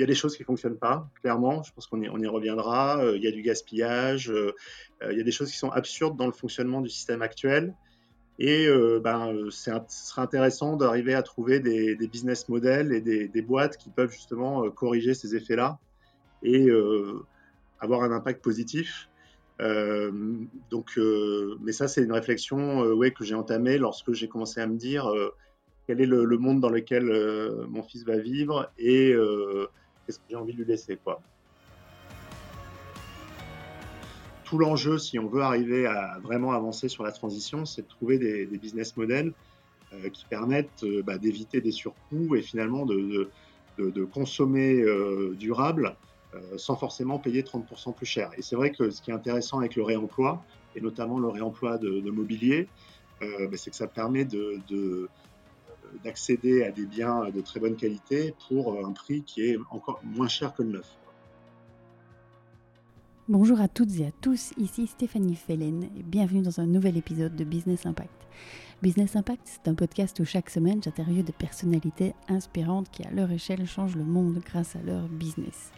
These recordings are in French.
y a des choses qui ne fonctionnent pas, clairement. Je pense qu'on y, reviendra. Il y a du gaspillage. il y a des choses qui sont absurdes dans le fonctionnement du système actuel. Et ben, ce serait intéressant d'arriver à trouver des, business models et des, boîtes qui peuvent justement corriger ces effets-là et avoir un impact positif. Euh, donc, euh, mais ça, c'est une réflexion euh, que j'ai entamée lorsque j'ai commencé à me dire quel est le, monde dans lequel mon fils va vivre et qu'est-ce que j'ai envie de lui laisser. Tout l'enjeu, si on veut arriver à vraiment avancer sur la transition, c'est de trouver des, business models qui permettent bah, d'éviter des surcoûts et finalement de, de, de consommer durable euh, sans forcément payer 30% plus cher. Et c'est vrai que ce qui est intéressant avec le réemploi, et notamment le réemploi de, mobilier, euh, bah, c'est que ça permet d'accéder à des biens de très bonne qualité pour un prix qui est encore moins cher que le neuf. Bonjour à toutes et à tous, ici Stéphanie Fellen et bienvenue dans un nouvel épisode de Business Impact. Business Impact, c'est un podcast où chaque semaine j'interviewe des personnalités inspirantes qui à leur échelle changent le monde grâce à leur business.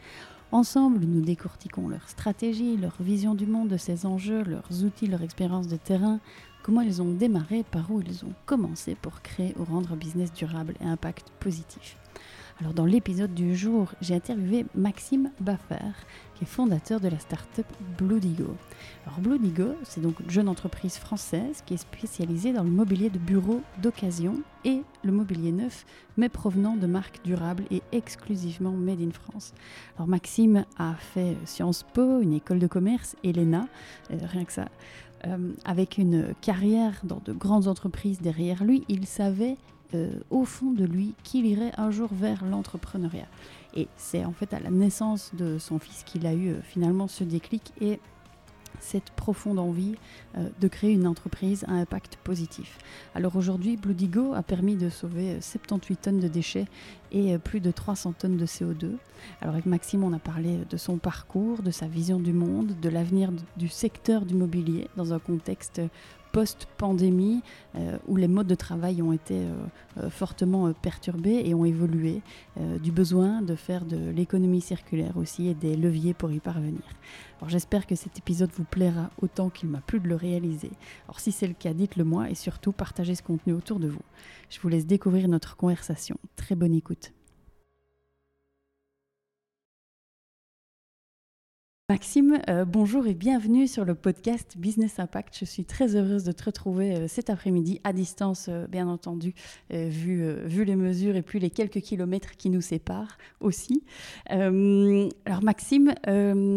Ensemble, nous décortiquons leur stratégie, leur vision du monde, de ces enjeux, leurs outils, leur expérience de terrain, comment ils ont démarré, par où ils ont commencé pour créer ou rendre un business durable et impact positif. Alors dans l'épisode du jour, j'ai interviewé Maxime Baffer, qui est fondateur de la start-up Bloodigo. Alors Bloodigo, c'est donc une jeune entreprise française qui est spécialisée dans le mobilier de bureau d'occasion et le mobilier neuf, mais provenant de marques durables et exclusivement made in France. Alors Maxime a fait Sciences Po, une école de commerce, Elena, euh, rien que ça. Euh, avec une carrière dans de grandes entreprises derrière lui, il savait euh, au fond de lui qu'il irait un jour vers l'entrepreneuriat. Et c'est en fait à la naissance de son fils qu'il a eu euh, finalement ce déclic et cette profonde envie euh, de créer une entreprise à impact positif. Alors aujourd'hui, Bloodigo a permis de sauver 78 tonnes de déchets et plus de 300 tonnes de CO2. Alors avec Maxime, on a parlé de son parcours, de sa vision du monde, de l'avenir du secteur du mobilier dans un contexte post-pandémie euh, où les modes de travail ont été euh, euh, fortement perturbés et ont évolué, du besoin de faire de l'économie circulaire aussi et des leviers pour y parvenir. Alors j'espère que cet épisode vous plaira autant qu'il m'a plu de le réaliser. Alors si c'est le cas, dites-le moi et surtout partagez ce contenu autour de vous. Je vous laisse découvrir notre conversation. Très bonne écoute. Maxime, euh, bonjour et bienvenue sur le podcast Business Impact. Je suis très heureuse de te retrouver euh, cet après-midi à distance, euh, bien entendu, vu, les mesures et puis les quelques kilomètres qui nous séparent aussi. alors Maxime,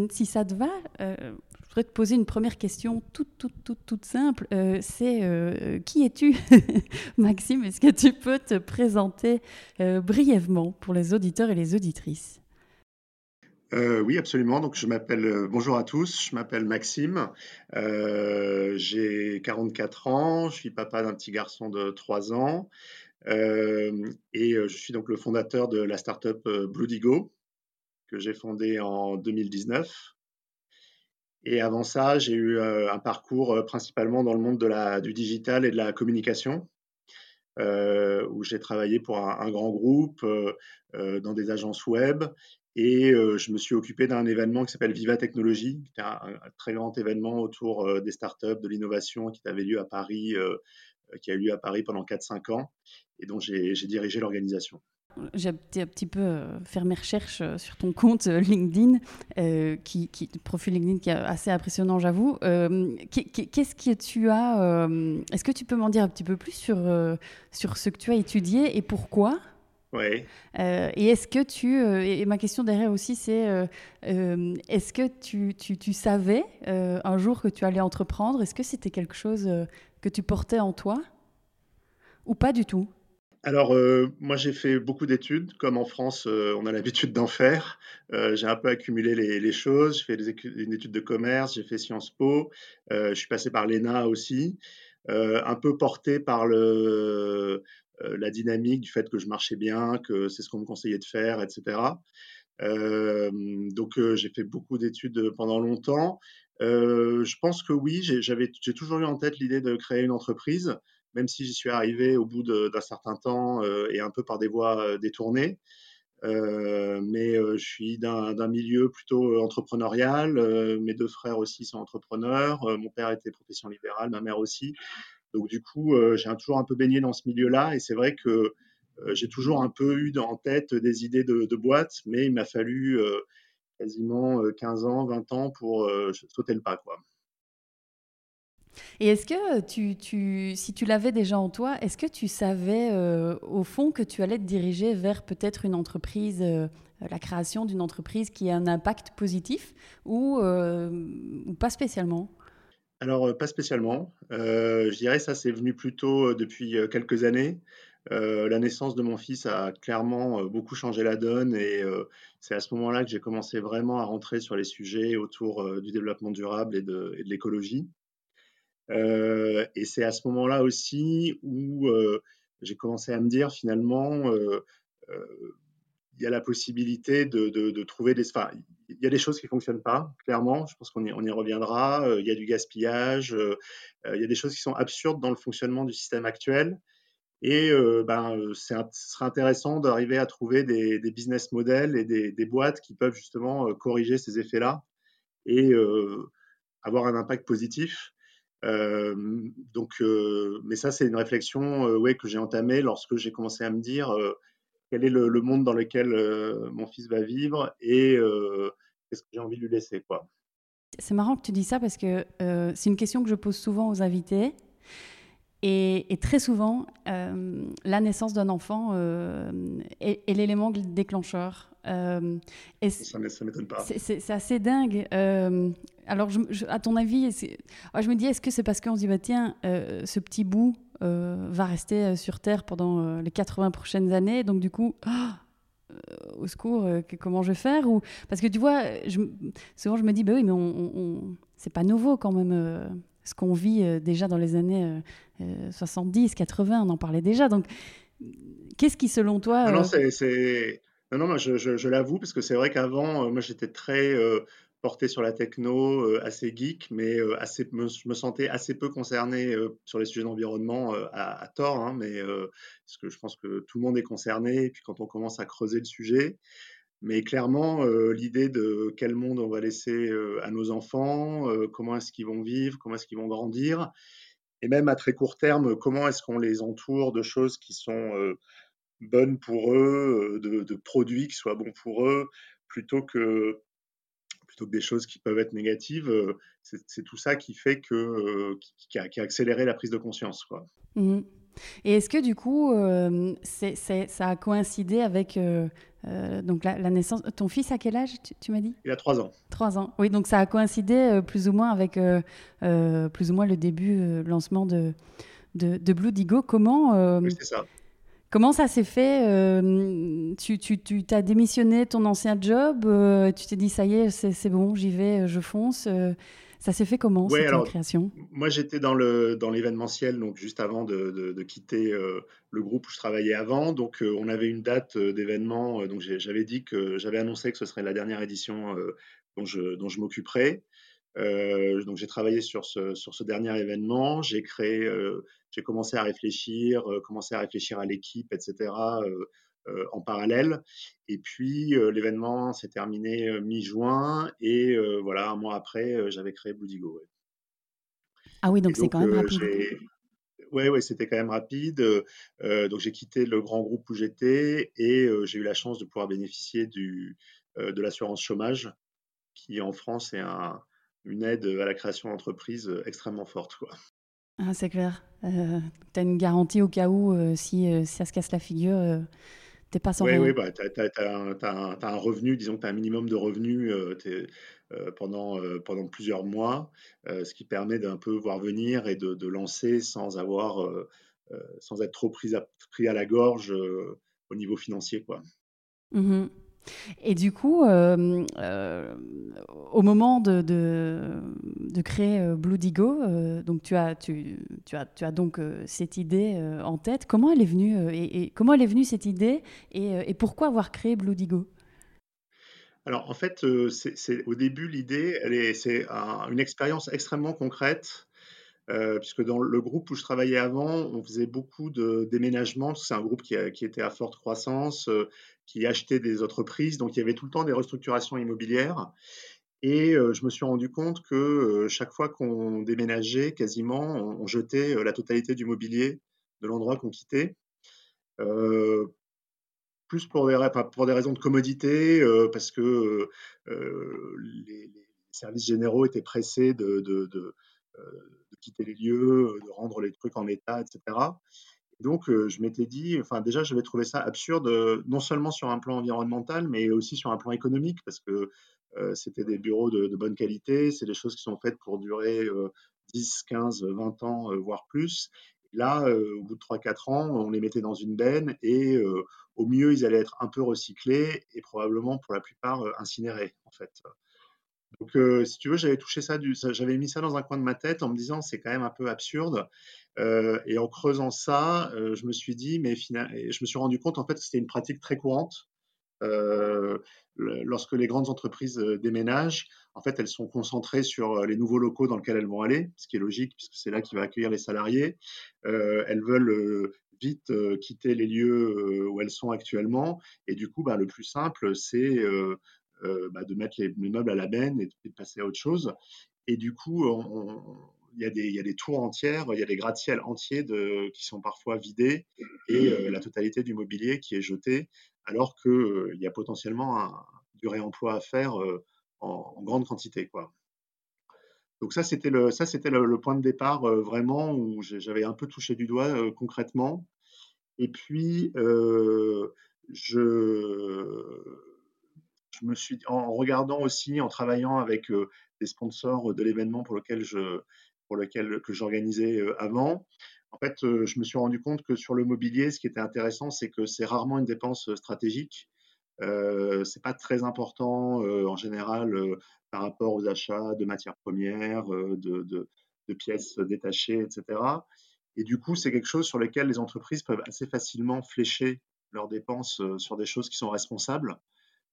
si ça te va, je voudrais te poser une première question toute, toute, toute, toute simple. C'est qui es-tu, Maxime Est-ce que tu peux te présenter brièvement pour les auditeurs et les auditrices? Euh, oui, absolument. Donc, je m'appelle, euh, bonjour à tous, je m'appelle Maxime, euh, j'ai 44 ans, je suis papa d'un petit garçon de 3 ans et je suis donc le fondateur de la startup Bloodigo que j'ai fondée en 2019. Et avant ça, j'ai eu un parcours principalement dans le monde du digital et de la communication. où j'ai travaillé pour un grand groupe dans des agences web et euh, je me suis occupé d'un événement qui s'appelle Viva Technologie, un, très grand événement autour euh, des startups, de l'innovation, qui avait lieu à Paris, euh, qui a eu lieu à Paris pendant 4-5 ans, et dont j'ai dirigé l'organisation. J'ai un petit peu fait mes recherches sur ton compte LinkedIn, qui, qui, profil LinkedIn qui est assez impressionnant, j'avoue. Qu'est-ce que tu as Est-ce que tu peux m'en dire un petit peu plus sur, sur ce que tu as étudié et pourquoi? Euh, et est-ce que tu. Euh, et ma question derrière aussi, c'est euh, est-ce que tu, tu, tu savais un jour que tu allais entreprendre? Est-ce que c'était quelque chose que tu portais en toi? Ou pas du tout? Alors, moi, j'ai fait beaucoup d'études. Comme en France, on a l'habitude d'en faire. j'ai un peu accumulé les, les choses. J'ai fait une étude de commerce, j'ai fait Sciences Po. je suis passé par l'ENA aussi. un peu porté par le, la dynamique du fait que je marchais bien, que c'est ce qu'on me conseillait de faire, etc. Euh, donc euh, j'ai fait beaucoup d'études pendant longtemps. je pense que oui, j'ai toujours eu en tête l'idée de créer une entreprise, même si j'y suis arrivé au bout d'un certain temps et un peu par des voies détournées. mais je suis d'un milieu plutôt entrepreneurial. mes deux frères aussi sont entrepreneurs. mon père était profession libérale, ma mère aussi. Donc du coup, j'ai toujours un peu baigné dans ce milieu-là. Et c'est vrai que j'ai toujours un peu eu en tête des idées de, de boîte, mais il m'a fallu quasiment 15 ans, 20 ans pour sauter le pas. Quoi. Et est-ce que tu, si tu l'avais déjà en toi, est-ce que tu savais euh, au fond que tu allais te diriger vers peut-être une entreprise, euh, la création d'une entreprise qui a un impact positif euh, ou pas spécialement? Alors, pas spécialement. je dirais ça, c'est venu plutôt depuis quelques années. la naissance de mon fils a clairement beaucoup changé la donne et c'est à ce moment-là que j'ai commencé vraiment à rentrer sur les sujets autour du développement durable et de l'écologie. Euh, et c'est à ce moment-là aussi où euh, j'ai commencé à me dire finalement, euh, il y a la possibilité de, trouver des. Enfin, il y a des choses qui ne fonctionnent pas, clairement. Je pense qu'on y, reviendra. il y a du gaspillage. il y a des choses qui sont absurdes dans le fonctionnement du système actuel. Et ben, ce serait intéressant d'arriver à trouver des, business models et des, boîtes qui peuvent justement corriger ces effets-là et avoir un impact positif. Euh, donc, euh, mais ça, c'est une réflexion euh, ouais, que j'ai entamée lorsque j'ai commencé à me dire quel est le, monde dans lequel mon fils va vivre et qu'est-ce que j'ai envie de lui laisser. quoi. C'est marrant que tu dis ça parce que c'est une question que je pose souvent aux invités. Et, très souvent, la naissance d'un enfant est, est l'élément déclencheur. Euh, ça ne m'étonne pas. C'est assez dingue. Euh, alors, à ton avis, ah, je me dis, est-ce que c'est parce qu'on se dit, bah, tiens, euh, ce petit bout va rester sur Terre pendant les 80 prochaines années, donc du coup, ah, au secours, comment je vais faire Ou parce que tu vois, je, souvent je me dis, bah oui, mais on, c'est pas nouveau quand même. ce qu'on vit déjà dans les années 70, 80, on en parlait déjà. Donc, qu'est-ce qui, selon toi. Ah non, c'est non, non, je, l'avoue, parce que c'est vrai qu'avant, euh, moi, j'étais très euh, porté sur la techno, euh, assez geek, mais assez, je me sentais assez peu concerné sur les sujets d'environnement à, tort, hein, mais parce que je pense que tout le monde est concerné, et puis quand on commence à creuser le sujet, mais clairement, l'idée de quel monde on va laisser à nos enfants, comment est-ce qu'ils vont vivre, comment est-ce qu'ils vont grandir, et même à très court terme, comment est-ce qu'on les entoure de choses qui sont bonnes pour eux, euh, de, produits qui soient bons pour eux, plutôt que, plutôt que des choses qui peuvent être négatives. Euh, c'est tout ça qui fait que, euh, qui, a, accéléré la prise de conscience. Quoi. Mmh Et est-ce que du coup, ça a coïncidé avec donc la, naissance Ton fils à quel âge, tu, m'as dit? Il a trois ans. Trois ans, oui, donc ça a coïncidé plus ou moins avec plus ou moins le début, lancement de, de, de Blue Digo. Comment Oui, c'est ça. Comment ça s'est fait euh, Tu tu, tu as démissionné ton ancien job euh, Tu t'es dit, ça y est, c'est bon, j'y vais, je fonce euh, ça s'est fait comment cette création? Moi, j'étais dans le dans l'événementiel, donc juste avant de, de, quitter le groupe où je travaillais avant. Donc, on avait une date d'événement. donc, j'avais dit que j'avais annoncé que ce serait la dernière édition dont je dont je. Euh, donc j'ai travaillé sur ce, sur ce dernier événement, j'ai créé, euh, j'ai commencé à réfléchir, euh, commencé à réfléchir à l'équipe, etc. en parallèle. Et puis l'événement s'est terminé mi-juin et voilà un mois après j'avais créé Bludigo. Ah oui, donc c'est quand même rapide. Oui, ouais, c'était quand même rapide. donc j'ai quitté le grand groupe où j'étais et j'ai eu la chance de pouvoir bénéficier du, de l'assurance chômage, qui en France est un, une aide à la création d'entreprise euh, extrêmement forte. Quoi. Ah, c'est clair. Euh, tu as une garantie au cas où, euh, si, ça se casse la figure, euh, tu n'es pas sans Oui, oui bah, tu as, un revenu, disons que tu as un minimum de revenus pendant, pendant plusieurs mois, ce qui permet d'un peu voir venir et de, lancer sans, avoir, sans être trop pris à, pris à la gorge au niveau financier. Quoi. Mmh et du coup, euh, euh, au moment de, créer euh, Blue Digo, donc tu as, tu, as, tu as donc cette idée en tête. Comment elle est venue et, comment elle est venue cette idée et, pourquoi avoir créé Blue Digo? Alors en fait, c'est au début l'idée, c'est une expérience extrêmement concrète puisque dans le groupe où je travaillais avant, on faisait beaucoup de déménagements. C'est un groupe qui, était à forte croissance, qui achetait des entreprises, donc il y avait tout le temps des restructurations immobilières. Et je me suis rendu compte que chaque fois qu'on déménageait, quasiment, on, jetait la totalité du mobilier de l'endroit qu'on quittait. plus pour des, raisons de commodité, parce que les, services généraux étaient pressés de, quitter les lieux, de rendre les trucs en état, etc. donc, je m'étais dit, enfin, déjà, j'avais trouvé ça absurde, non seulement sur un plan environnemental, mais aussi sur un plan économique, parce que c'était des bureaux de, bonne qualité, c'est des choses qui sont faites pour durer 10, 15, 20 ans, voire plus. là, au bout de 3-4 ans, on les mettait dans une benne et au mieux, ils allaient être un peu recyclés et probablement pour la plupart incinérés, en fait. Donc, si tu veux, j'avais touché ça, j'avais mis ça dans un coin de ma tête en me disant c'est quand même un peu absurde. et en creusant ça, je me suis dit, mais je me suis rendu compte en fait que c'était une pratique très courante euh, lorsque les grandes entreprises euh, déménagent, en fait, elles sont concentrées sur euh, les nouveaux locaux dans lesquels elles vont aller, ce qui est logique puisque c'est là qui va accueillir les salariés. elles veulent vite quitter les lieux où elles sont actuellement. Et du coup, bah, le plus simple, c'est bah, de mettre les, meubles à la benne et de, passer à autre chose. Et du coup, il y, a des, tours entières, il y a des gratte-ciels entiers qui sont parfois vidés et la totalité du mobilier qui est jeté alors qu'il y a potentiellement un, du réemploi à faire en, grande quantité. Quoi. Donc ça, c'était le, ça, c'était le, point de départ vraiment où j'avais un peu touché du doigt concrètement. Et puis, je, je me suis, en regardant aussi, en travaillant avec des sponsors de l'événement pour lequel que j'organisais avant, en fait, je me suis rendu compte que sur le mobilier, ce qui était intéressant, c'est que c'est rarement une dépense stratégique. Euh, c'est pas très important en général par rapport aux achats de matières premières, de, pièces détachées, etc. Et du coup, c'est quelque chose sur lequel les entreprises peuvent assez facilement flécher leurs dépenses sur des choses qui sont responsables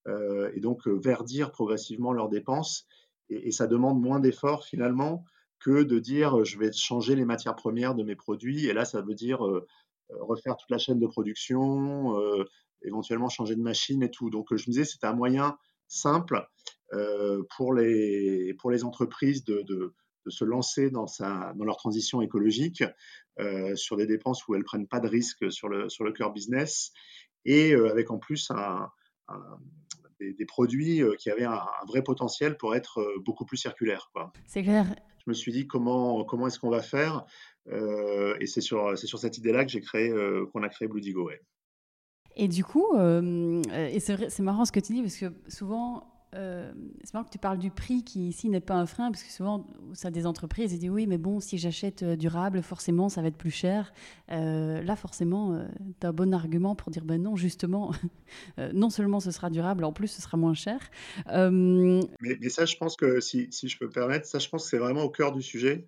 et donc verdir progressivement leurs dépenses. Et, ça demande moins d'efforts finalement que de dire je vais changer les matières premières de mes produits. Et là, ça veut dire refaire toute la chaîne de production, éventuellement changer de machine et tout. Donc, je me disais, c'est un moyen simple pour, les, pour les entreprises de, se lancer dans, sa, dans leur transition écologique sur des dépenses où elles ne prennent pas de risques sur le, sur le cœur business et avec en plus un, des, produits qui avaient un, un, vrai potentiel pour être beaucoup plus circulaires. C'est clair je me suis dit comment, comment est-ce qu'on va faire euh, Et c'est sur, sur cette idée-là que j'ai créé, euh, qu'on a créé Blue Digo. Et du coup, euh, et c'est marrant ce que tu dis, parce que souvent, euh, c'est marrant que tu parles du prix qui ici n'est pas un frein, parce que souvent, ça des entreprises, ils disent oui, mais bon, si j'achète euh, durable, forcément, ça va être plus cher. Euh, là, forcément, tu as un bon argument pour dire ben non, justement, non seulement ce sera durable, en plus, ce sera moins cher. Mais, ça, je pense que, si, si, je peux me permettre, ça, je pense que c'est vraiment au cœur du sujet.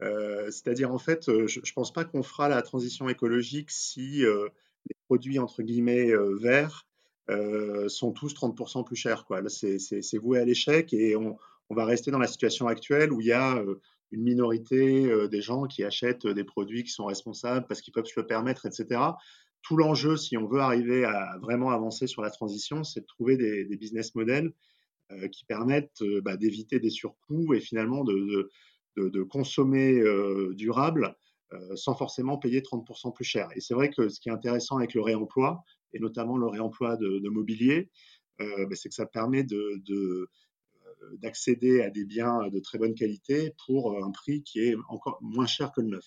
C'est-à-dire, en fait, je ne pense pas qu'on fera la transition écologique si les produits, entre guillemets, verts euh, sont tous 30% plus chers. Quoi. C'est, voué à l'échec et on, va rester dans la situation actuelle où il y a euh, une minorité euh, des gens qui achètent des produits qui sont responsables parce qu'ils peuvent se le permettre, etc. Tout l'enjeu, si on veut arriver à vraiment avancer sur la transition, c'est de trouver des, business models qui permettent bah, d'éviter des surcoûts et finalement de consommer durable sans forcément payer 30% plus cher. Et c'est vrai que ce qui est intéressant avec le réemploi, et notamment le réemploi de, mobilier, euh, ben, c'est que ça permet euh, d'accéder à des biens de très bonne qualité pour un prix qui est encore moins cher que le neuf.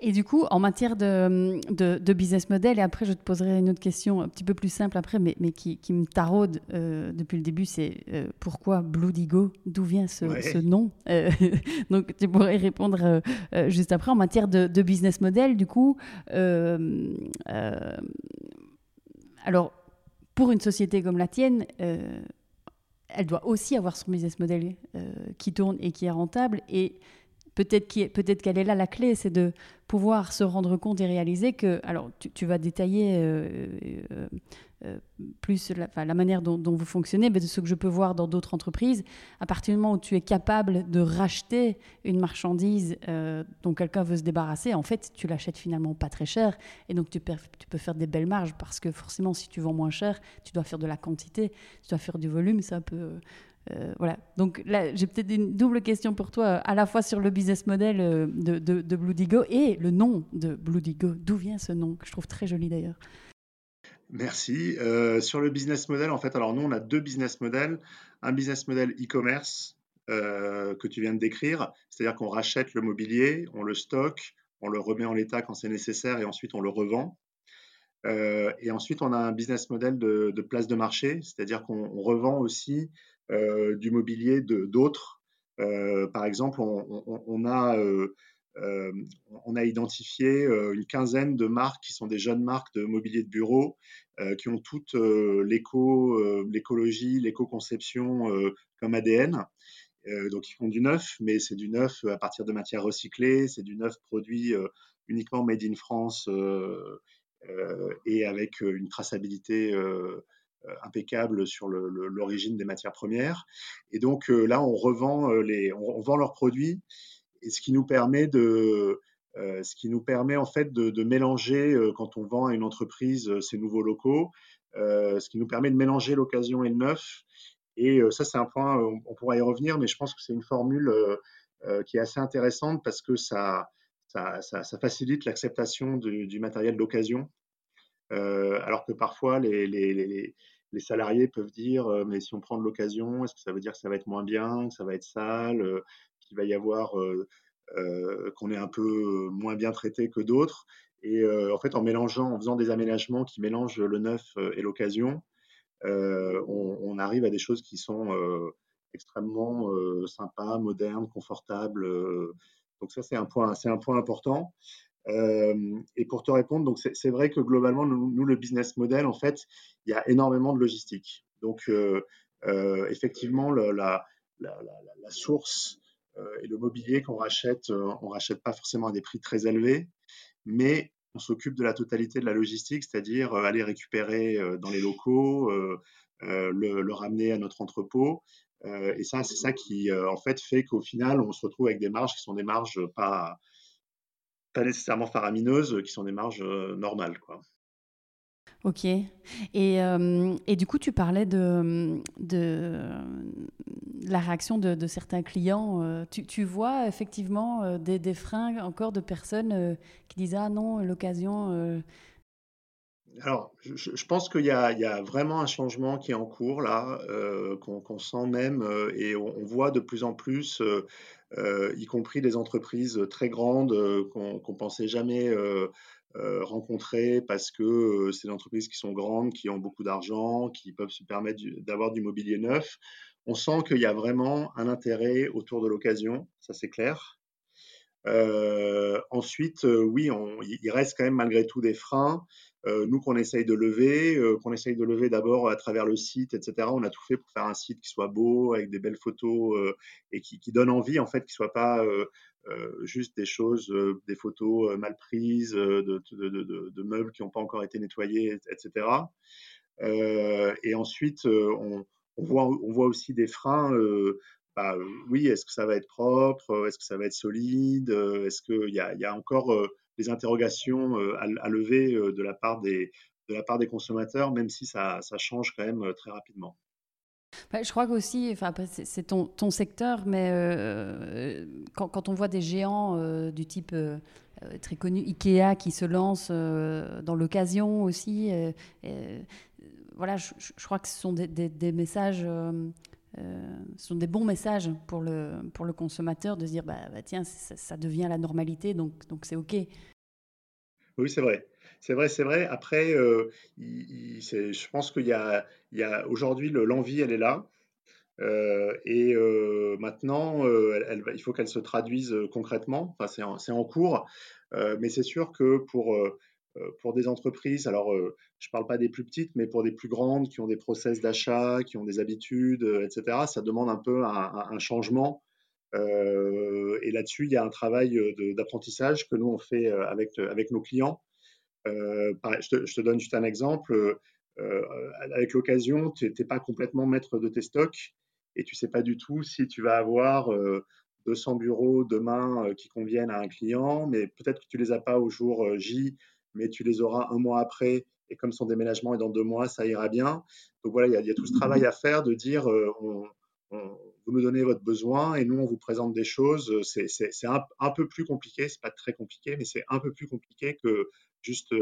Et du coup, en matière de, de, business model, et après je te poserai une autre question un petit peu plus simple après, mais, mais qui, qui, me taraude euh, depuis le début, c'est pourquoi Blue Digo D'où vient ce, ce nom? Donc tu pourrais répondre juste après. En matière de, business model, du coup, alors, pour une société comme la tienne, euh, elle doit aussi avoir son business model euh, qui tourne et qui est rentable. Et peut-être qu'elle est là la clé, c'est de pouvoir se rendre compte et réaliser que, alors tu, vas détailler euh, plus la, manière dont, vous fonctionnez, mais de ce que je peux voir dans d'autres entreprises, à partir du moment où tu es capable de racheter une marchandise dont quelqu'un veut se débarrasser, en fait, tu l'achètes finalement pas très cher, et donc tu, tu peux faire des belles marges, parce que forcément, si tu vends moins cher, tu dois faire de la quantité, tu dois faire du volume, c'est un peu euh, voilà. Donc là, j'ai peut-être une double question pour toi, à la fois sur le business model euh, de, de, de et le nom de Blue Digo. D'où vient ce nom, que je trouve très joli d'ailleurs Merci. Euh, sur le business model, en fait, alors nous, on a deux business models. Un business model e-commerce que tu viens de décrire, c'est-à-dire qu'on rachète le mobilier, on le stocke, on le remet en l'état quand c'est nécessaire et ensuite on le revend. et ensuite, on a un business model de, place de marché, c'est-à-dire qu'on revend aussi euh, du mobilier d'autres. Euh, par exemple, on, a euh, on a identifié une quinzaine de marques qui sont des jeunes marques de mobilier de bureau qui ont toutes l'éco, l'écologie, l'éco-conception comme ADN. donc, ils font du neuf, mais c'est du neuf à partir de matières recyclées, c'est du neuf produit uniquement made in France et avec une traçabilité euh, impeccable sur l'origine des matières premières. Et donc euh, là, on revend euh, les, on, vend leurs produits, et ce qui nous permet de, ce qui nous permet en fait de, mélanger quand on vend à une entreprise ces nouveaux locaux, ce qui nous permet de mélanger l'occasion et le neuf. Et ça, c'est un point, on, pourra y revenir, mais je pense que c'est une formule qui est assez intéressante parce que ça, ça, ça, facilite l'acceptation du, matériel d'occasion. alors que parfois, les salariés peuvent dire mais si on prend de l'occasion, est-ce que ça veut dire que ça va être moins bien, que ça va être sale, qu'il va y avoir qu'on est un peu moins bien traité que d'autres? Et en fait, en mélangeant, en faisant des aménagements qui mélangent le neuf et l'occasion, on, arrive à des choses qui sont extrêmement sympas, modernes, confortables. donc ça, c'est un point, c'est un point important. Euh, et pour te répondre, donc c'est vrai que globalement, nous, le business model, en fait, il y a énormément de logistique. Donc, euh, euh, effectivement, la, source et le mobilier qu'on rachète, on rachète pas forcément à des prix très élevés, mais on s'occupe de la totalité de la logistique, c'est-à-dire aller récupérer dans les locaux, le, le, ramener à notre entrepôt. et ça, c'est ça qui, en fait, fait qu'au final, on se retrouve avec des marges qui sont des marges pas pas nécessairement faramineuses, qui sont des marges euh, normales. Quoi. Ok. Et, euh, et, du coup, tu parlais de, de la réaction de, certains clients. Euh, tu, tu, vois effectivement des, des, freins encore de personnes qui disent Ah non, l'occasion. Alors, je, pense qu'il y, a vraiment un changement qui est en cours là, qu'on sent même, et on, voit de plus en plus euh, y compris des entreprises très grandes euh, qu'on ne pensait jamais euh, rencontrer parce que c'est des entreprises qui sont grandes, qui ont beaucoup d'argent, qui peuvent se permettre d'avoir du mobilier neuf. On sent qu'il y a vraiment un intérêt autour de l'occasion, ça c'est clair. ensuite, oui, il reste quand même malgré tout des freins. Euh, nous qu'on essaye de lever, euh, qu'on essaye de lever d'abord à travers le site, etc. On a tout fait pour faire un site qui soit beau, avec des belles photos euh, et qui, donne envie, en fait, qui soit pas juste des choses, des photos mal prises, de, meubles qui n'ont pas encore été nettoyés, etc. et ensuite, on, voit, on voit aussi des freins. Bah, oui, est-ce que ça va être propre Est-ce que ça va être solide Est-ce qu'il y, y a, encore des interrogations euh, à, lever euh, de la part des, consommateurs, même si ça, change quand même euh, très rapidement. Bah, je crois qu'aussi, enfin, c'est ton, secteur, mais quand, on voit des géants du type très connu Ikea qui se lance dans l'occasion aussi, voilà, je, crois que ce sont des, messages, ce sont des bons messages pour le, pour le consommateur de dire, bah, bah tiens, ça, devient la normalité, donc donc c'est OK. Oui, c'est vrai. C'est vrai, c'est vrai. Après, euh, je pense qu'il y a, il y a aujourd'hui l'envie, elle est là. Euh, et euh, maintenant, il faut qu'elle se traduise concrètement. Enfin, c'est en, c'est en cours. mais c'est sûr que pour, pour des entreprises, alors je ne parle pas des plus petites, mais pour des plus grandes qui ont des process d'achat, qui ont des habitudes, etc., ça demande un peu un, changement euh, et là-dessus, il y a un travail euh, d'apprentissage que nous, on fait euh, avec, avec nos clients. je te, donne juste un exemple. avec l'occasion, tu n'es pas complètement maître de tes stocks et tu sais pas du tout si tu vas avoir 200 bureaux demain qui conviennent à un client, mais peut-être que tu les as pas au jour J, mais tu les auras un mois après. Et comme son déménagement est dans deux mois, ça ira bien. Donc voilà, il y, a tout ce travail à faire de dire on, vous nous donnez votre besoin et nous, on vous présente des choses. C'est un, peu plus compliqué, c'est pas très compliqué, mais c'est un peu plus compliqué que juste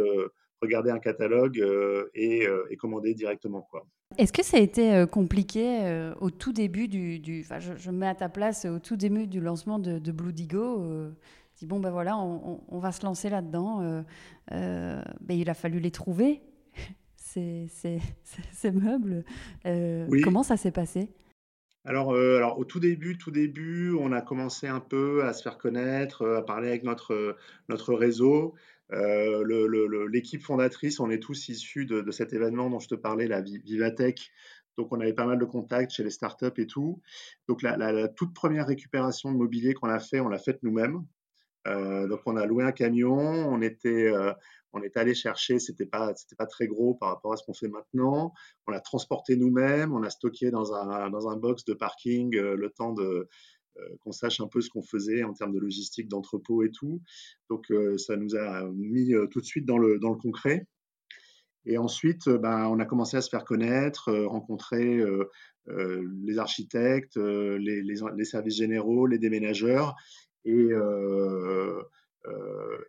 regarder un catalogue et, et, commander directement. Est-ce que ça a été compliqué au tout début du... du je, me mets à ta place au tout début du lancement de, de Blue Digo dis bon ben voilà, on, on, va se lancer là-dedans. ben, il a fallu les trouver, ces, ces, ces meubles. Comment ça s'est passé? Alors, alors, au tout début, tout début, on a commencé un peu à se faire connaître, à parler avec notre, notre réseau. Euh, l'équipe fondatrice, on est tous issus de, cet événement dont je te parlais, la Vivatech. Donc, on avait pas mal de contacts chez les startups et tout. Donc, la, toute première récupération de mobilier qu'on a fait, on l'a faite nous-mêmes. Euh, donc, on a loué un camion, on était, euh, on est allé chercher, c'était pas, c'était pas très gros par rapport à ce qu'on fait maintenant. On l'a transporté nous-mêmes, on a stocké dans un, dans un box de parking le temps euh, qu'on sache un peu ce qu'on faisait en termes de logistique, d'entrepôt et tout. Donc euh, ça nous a mis euh, tout de suite dans le, dans le concret. Et ensuite, ben, on a commencé à se faire connaître, rencontrer les architectes, les, les, services généraux, les déménageurs, et,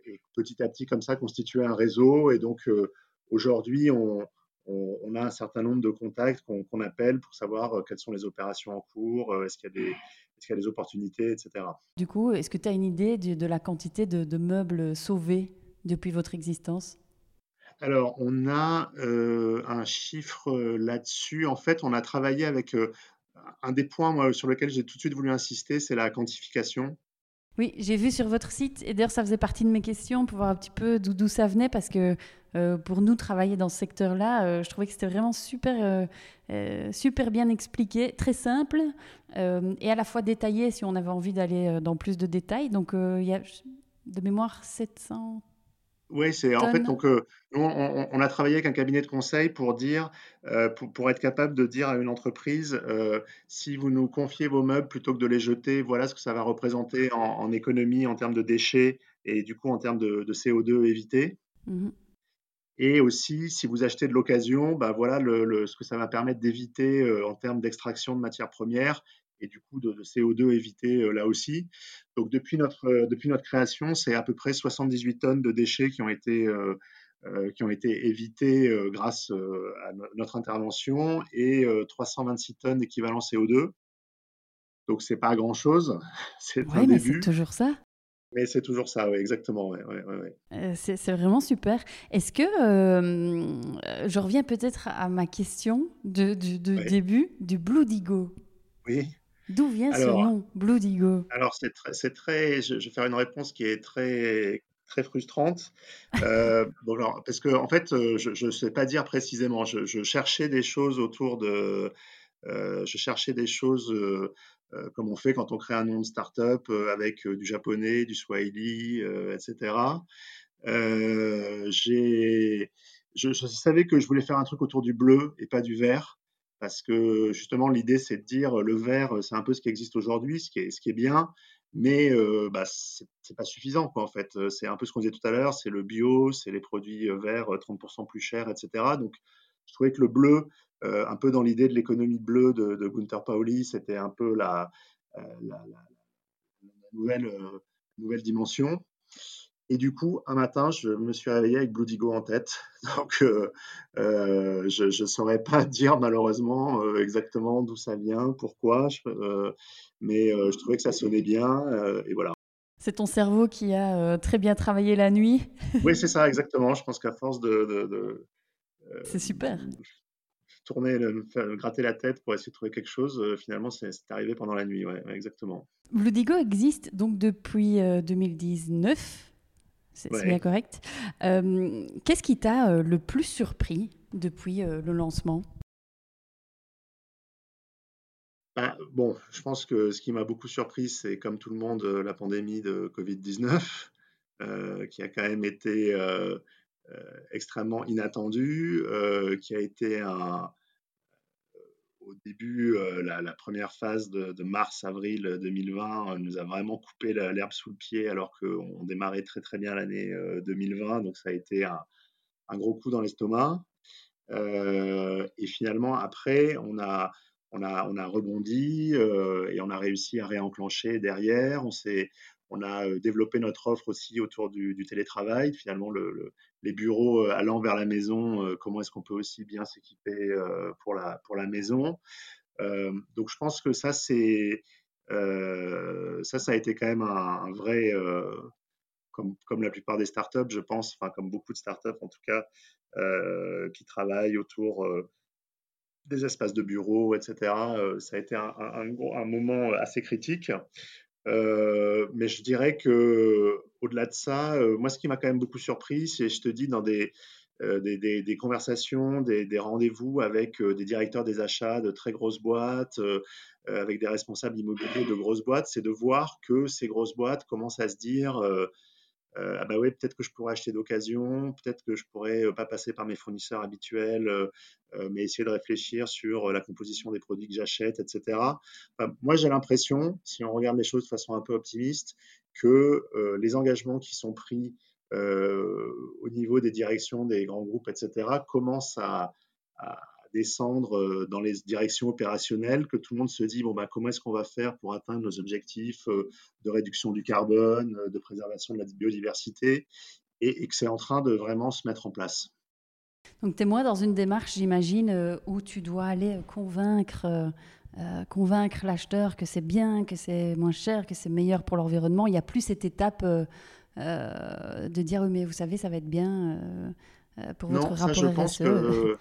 et, petit à petit, comme ça, constituer un réseau. Et donc, aujourd'hui, on, on, a un certain nombre de contacts qu'on appelle pour savoir quelles sont les opérations en cours, est-ce qu'il y a des, est-ce qu'il y a des opportunités, etc. Du coup, est-ce que tu as une idée de, la quantité de, meubles sauvés depuis votre existence? Alors, on a euh, un chiffre euh, là-dessus. En fait, on a travaillé avec euh, un des points sur lequel j'ai tout de suite voulu insister, c'est la quantification. Oui, j'ai vu sur votre site, et d'ailleurs ça faisait partie de mes questions pour voir un petit peu d'où ça venait, parce que euh, pour nous travailler dans ce secteur-là, euh, je trouvais que c'était vraiment super, euh, super bien expliqué, très simple, et à la fois détaillé si on avait envie d'aller dans plus de détails. Donc il y a de mémoire 700 oui, c'est en fait donc on, a travaillé avec un cabinet de conseil pour dire pour, être capable de dire à une entreprise si vous nous confiez vos meubles plutôt que de les jeter, voilà ce que ça va représenter en, économie en termes de déchets et du coup en termes de, CO2 évité. Mmh et aussi, si vous achetez de l'occasion, bah voilà le, ce que ça va permettre d'éviter en termes d'extraction de matières premières et du coup de, CO2 évité euh, là aussi. Donc depuis notre, euh, depuis notre création, c'est à peu près 78 tonnes de déchets qui ont été, euh, qui ont été évités grâce à notre intervention et 326 tonnes d'équivalent CO2. Donc c'est pas grand chose. C'est oui, mais c'est toujours ça. Mais c'est toujours ça, oui, exactement. Ouais, ouais, c'est vraiment super. Est-ce que, je reviens peut-être à ma question de, du début, du Blue Digo. Oui. D'où vient ce nom, Blue Digo Alors, c'est très, c'est très, je, vais faire une réponse qui est très, très frustrante. Euh, bon, alors, parce que, en fait, euh, je ne sais pas dire précisément. Je, cherchais des choses autour de. Euh, je cherchais des choses comme on fait quand on crée un nom de start-up avec du japonais, du swahili, etc. j'ai, je, je savais que je voulais faire un truc autour du bleu et pas du vert parce que justement l'idée c'est de dire le vert c'est un peu ce qui existe aujourd'hui, ce qui est, ce qui est bien, mais euh, bah, c'est pas suffisant quoi en fait. C'est un peu ce qu'on disait tout à l'heure, c'est le bio, c'est les produits verts 30% plus chers, etc. Donc je trouvais que le bleu, un peu dans l'idée de l'économie bleue de, de, Gunther Pauli, c'était un peu la, la, nouvelle, nouvelle dimension. Et du coup, un matin, je me suis réveillé avec Blue Digo en tête. Donc, euh, euh, je ne saurais pas dire malheureusement euh, exactement d'où ça vient, pourquoi, mais je trouvais que ça sonnait bien. et voilà. C'est ton cerveau qui a très bien travaillé la nuit. oui, c'est ça, exactement. Je pense qu'à force de. c'est super. Tourner, gratter la tête pour essayer de trouver quelque chose, finalement, c'est arrivé pendant la nuit. Ouais, exactement. Blue Digo existe donc depuis 2019 c'est bien correct. Euh, qu'est-ce qui t'a euh, le plus surpris depuis euh, le lancement? Bah, Bon, je pense que ce qui m'a beaucoup surpris, c'est comme tout le monde, la pandémie de Covid-19, qui a quand même été extrêmement inattendu, qui a été un, au début, la, première phase de, mars-avril 2020 nous a vraiment coupé l'herbe sous le pied alors qu'on démarrait très très bien l'année 2020. Donc ça a été un, un gros coup dans l'estomac. et finalement, après, on a, on a, on a rebondi et on a réussi à réenclencher derrière. On s'est on a développé notre offre aussi autour du, télétravail. Finalement, les bureaux allant vers la maison, comment est-ce qu'on peut aussi bien s'équiper pour, la, maison Donc, je pense que ça, ça, a été quand même un, vrai, comme, la plupart des startups, je pense, enfin comme beaucoup de startups en tout cas, qui travaillent autour des espaces de bureaux, etc. ça a été un moment assez critique. Euh, mais je dirais que au-delà de ça, euh, moi, ce qui m'a quand même beaucoup surpris, c'est, je te dis, dans des, euh, des, des, conversations, des, des rendez-vous avec des directeurs des achats de très grosses boîtes, avec des responsables immobiliers de grosses boîtes, c'est de voir que ces grosses boîtes commencent à se dire euh, ah bah oui, peut-être que je pourrais acheter d'occasion, peut-être que je pourrais euh, pas passer par mes fournisseurs habituels, euh, mais essayer de réfléchir sur la composition des produits que j'achète, etc. moi, j'ai l'impression, si on regarde les choses de façon un peu optimiste, que les engagements qui sont pris au niveau des directions des grands groupes, etc., commencent à descendre euh, dans les directions opérationnelles, que tout le monde se dit bon, bah, comment est-ce qu'on va faire pour atteindre nos objectifs euh, de réduction du carbone, euh, de préservation de la biodiversité, et, que c'est en train de vraiment se mettre en place. Donc, tu es moi dans une démarche, j'imagine, où tu dois aller convaincre. convaincre l'acheteur que c'est bien, que c'est moins cher, que c'est meilleur pour l'environnement. Il n'y a plus cette étape de dire oui, mais vous savez, ça va être bien pour votre non, rapport ça, je pense que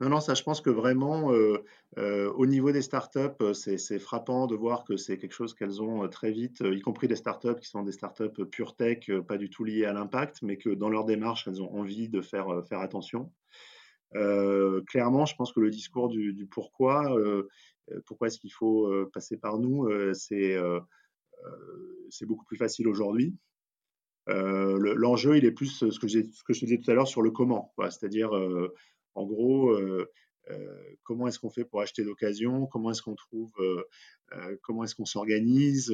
non, non, ça, je pense que vraiment, euh, euh, au niveau des startups, euh, c'est frappant de voir que c'est quelque chose qu'elles ont très vite, y compris des startups qui sont des startups pure tech, pas du tout liées à l'impact, mais que dans leur démarche, elles ont envie de faire, faire attention. clairement, je pense que le discours du, pourquoi, pourquoi est-ce qu'il faut passer par nous, c'est beaucoup plus facile aujourd'hui. L'enjeu, il est plus ce que, ce que je disais tout à l'heure sur le comment, c'est-à-dire en gros, euh, euh, comment est-ce qu'on fait pour acheter d'occasion Comment est-ce qu'on trouve euh, Comment est-ce qu'on s'organise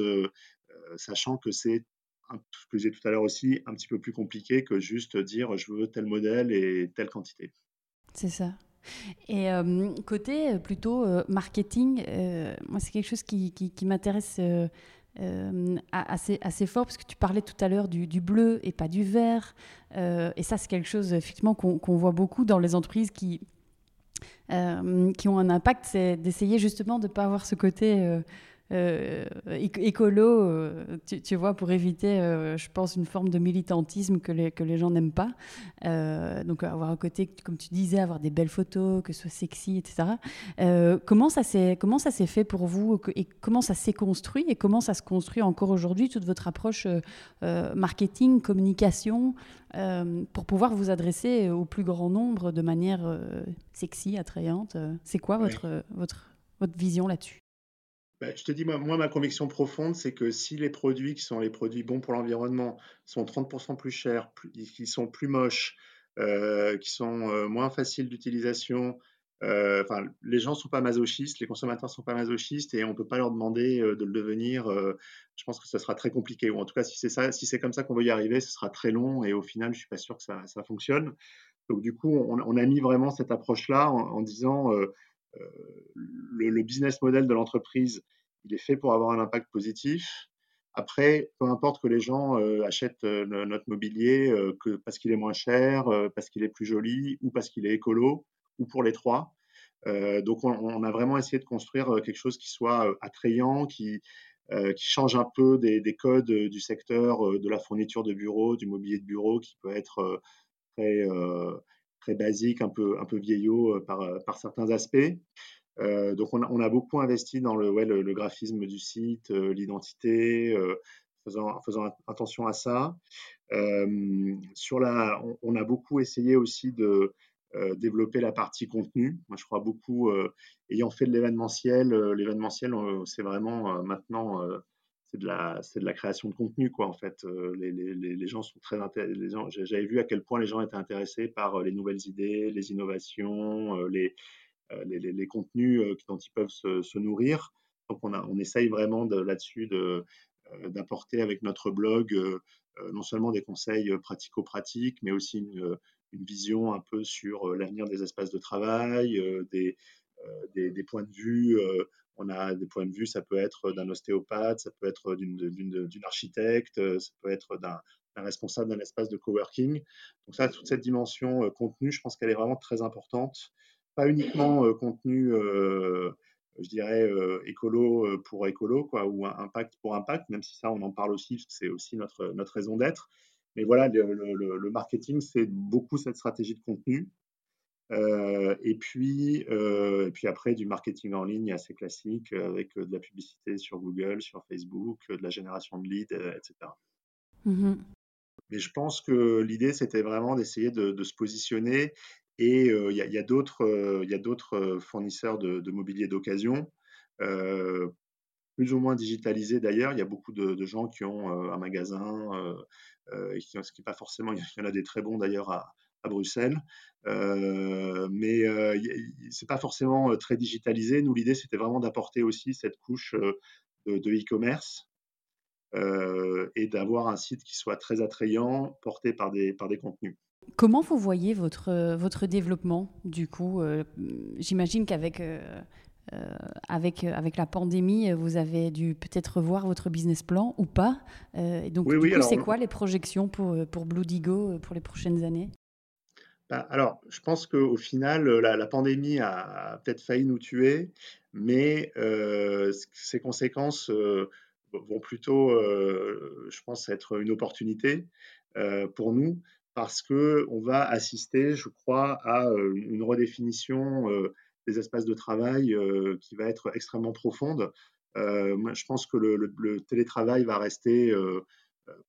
Sachant que c'est ce que j'ai tout à l'heure aussi, un petit peu plus compliqué que juste dire je veux tel modèle et telle quantité. C'est ça. Et côté plutôt marketing, moi c'est quelque chose qui, qui m'intéresse euh, assez, assez fort, parce que tu parlais tout à l'heure du, bleu et pas du vert. Euh, et ça, c'est quelque chose effectivement qu'on voit beaucoup dans les entreprises qui, euh, qui ont un impact, c'est d'essayer justement de ne pas avoir ce côté euh, écolo, euh, tu, vois, pour éviter, euh, je pense, une forme de militantisme que les, que les gens n'aiment pas. donc avoir un côté, comme tu disais, avoir des belles photos, que ce soit sexy, etc. comment ça s'est fait pour vous et comment ça s'est construit et comment ça se construit encore aujourd'hui, toute votre approche marketing, communication, pour pouvoir vous adresser au plus grand nombre de manière sexy, attrayante? C'est quoi votre, votre, votre vision là-dessus? Bah, je te dis, moi, ma conviction profonde, c'est que si les produits qui sont les produits bons pour l'environnement sont 30% plus chers, qui sont plus moches, euh, qui sont euh, moins faciles d'utilisation, euh, les gens ne sont pas masochistes, les consommateurs ne sont pas masochistes et on ne peut pas leur demander de le devenir. je pense que ça sera très compliqué. Ou en tout cas, si c'est ça, si c'est comme ça qu'on veut y arriver, ce sera très long et au final, je ne suis pas sûr que ça, ça fonctionne. Donc, du coup, on, a mis vraiment cette approche-là en, disant le, business model de l'entreprise, il est fait pour avoir un impact positif. Après, peu importe que les gens euh, achètent euh, notre mobilier euh, parce qu'il est moins cher, parce qu'il est plus joli ou parce qu'il est écolo ou pour les trois. donc, on, a vraiment essayé de construire quelque chose qui soit attrayant, qui, change un peu des, des codes du secteur de la fourniture de bureau, du mobilier de bureau, qui peut être très, très basique, un peu, un peu vieillot par, par certains aspects. Euh, donc, on a, beaucoup investi dans le, le, graphisme du site, euh, l'identité, euh, faisant, faisant, attention à ça. sur la, on, a beaucoup essayé aussi de développer la partie contenu. Moi, je crois beaucoup, ayant fait de l'événementiel, l'événementiel, c'est vraiment maintenant c'est de la c'est de la création de contenu quoi en fait. Les, les, les, gens sont très intéressés j'avais vu à quel point les gens étaient intéressés par les nouvelles idées les innovations les les, les, contenus dont ils peuvent se, se nourrir. Donc on a on essaye vraiment de, là-dessus de d'apporter avec notre blog non seulement des conseils pratico-pratiques mais aussi une, une vision un peu sur l'avenir des espaces de travail des des, des, points de vue on a des points de vue, ça peut être d'un ostéopathe, ça peut être d'une architecte, euh, ça peut être d'un responsable d'un espace de coworking. Donc ça, toute cette dimension euh, contenu, je pense qu'elle est vraiment très importante. Pas uniquement euh, contenu, je dirais, écolo pour écolo, quoi, ou impact pour impact, même si ça, on en parle aussi, parce que c'est aussi notre raison d'être. Mais voilà, le marketing, c'est beaucoup cette stratégie de contenu. Euh, et, puis, euh, et puis après, du marketing en ligne assez classique avec de la publicité sur Google, sur Facebook, de la génération de leads, etc. Mmh Mais je pense que l'idée, c'était vraiment d'essayer de, se positionner. Et il y a, d'autres fournisseurs de, mobilier d'occasion, plus ou moins digitalisés d'ailleurs. Il y a beaucoup de, gens qui ont un magasin, ce qui n'est pas forcément, il y en a des très bons d'ailleurs à, à Bruxelles. Euh, mais euh, c'est pas forcément euh, très digitalisé. Nous, l'idée, c'était vraiment d'apporter aussi cette couche de e-commerce et d'avoir un site qui soit très attrayant, porté par des, par des contenus. Comment vous voyez votre, votre développement du coup J'imagine qu'avec avec, avec la pandémie, vous avez dû peut-être revoir votre business plan ou pas. donc, du coup, c'est quoi les projections pour, pour Blue Digo pour les prochaines années? Alors, je pense qu'au final, la, pandémie a, peut-être failli nous tuer, mais euh, ses conséquences euh, vont plutôt, euh, je pense, être une opportunité pour nous parce qu'on va assister, je crois, à une redéfinition des espaces de travail qui va être extrêmement profonde. je pense que le télétravail va rester euh,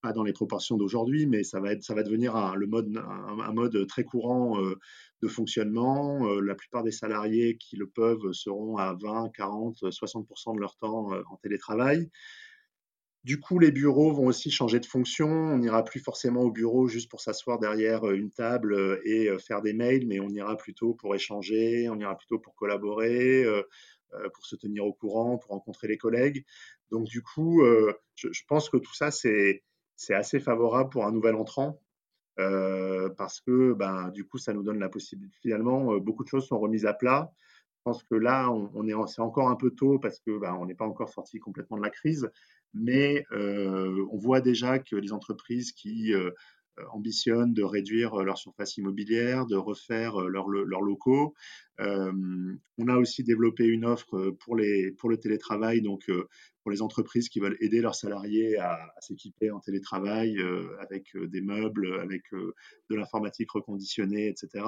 pas dans les proportions d'aujourd'hui, mais ça va, devenir un, le mode, un, mode très courant euh, de fonctionnement. Euh, la plupart des salariés qui le peuvent seront à 20, 40, 60% de leur temps en télétravail. Du coup, les bureaux vont aussi changer de fonction. On n'ira plus forcément au bureau juste pour s'asseoir derrière une table et faire des mails, mais on ira plutôt pour échanger, on ira plutôt pour collaborer, pour se tenir au courant, pour rencontrer les collègues. Donc du coup, euh, je, pense que tout ça, c'est assez favorable pour un nouvel entrant. Euh, parce que ben, du coup, ça nous donne la possibilité. Finalement, euh, beaucoup de choses sont remises à plat. Je pense que là, on, est, c'est encore un peu tôt parce que ben, on n'est pas encore sorti complètement de la crise, mais on voit déjà que les entreprises qui euh, ambitionnent de réduire euh, leur surface immobilière, de refaire euh, leurs locaux. on a aussi développé une offre pour le télétravail, donc pour les entreprises qui veulent aider leurs salariés à, s'équiper en télétravail avec des meubles, avec de l'informatique reconditionnée, etc.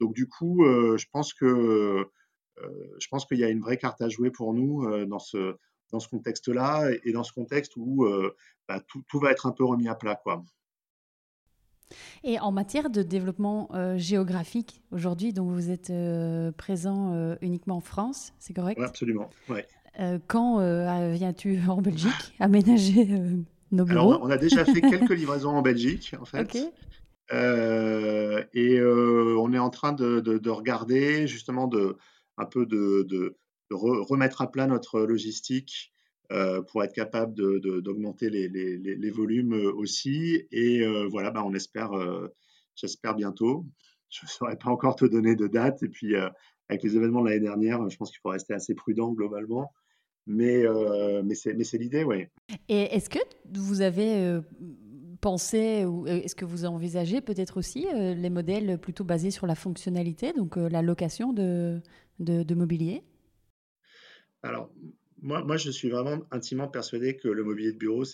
Donc du coup, je pense que je pense qu'il y a une vraie carte à jouer pour nous dans ce dans ce contexte-là et dans ce contexte où bah, tout, tout, va être un peu remis à plat, quoi. Et en matière de développement euh, géographique, aujourd'hui, donc vous êtes euh, présent euh, uniquement en France, c'est correct? Absolument. Ouais. quand viens-tu en Belgique aménager nos bureaux? Alors, on a déjà fait quelques livraisons en Belgique, en fait. et on est en train de, de, regarder justement de, un peu de, remettre à plat notre logistique euh, pour être capable d'augmenter les, volumes euh, aussi. Et euh, voilà, bah, on espère, j'espère bientôt. Je ne saurais pas encore te donner de date. Et puis, avec les événements de l'année dernière, je pense qu'il faut rester assez prudent globalement. Mais, mais c'est l'idée, oui. Et est-ce que vous avez pensé, ou est-ce que vous envisagez peut-être aussi les modèles plutôt basés sur la fonctionnalité, donc la location de, de, de mobilier? Alors, moi, je suis vraiment intimement persuadé que le mobilier de bureau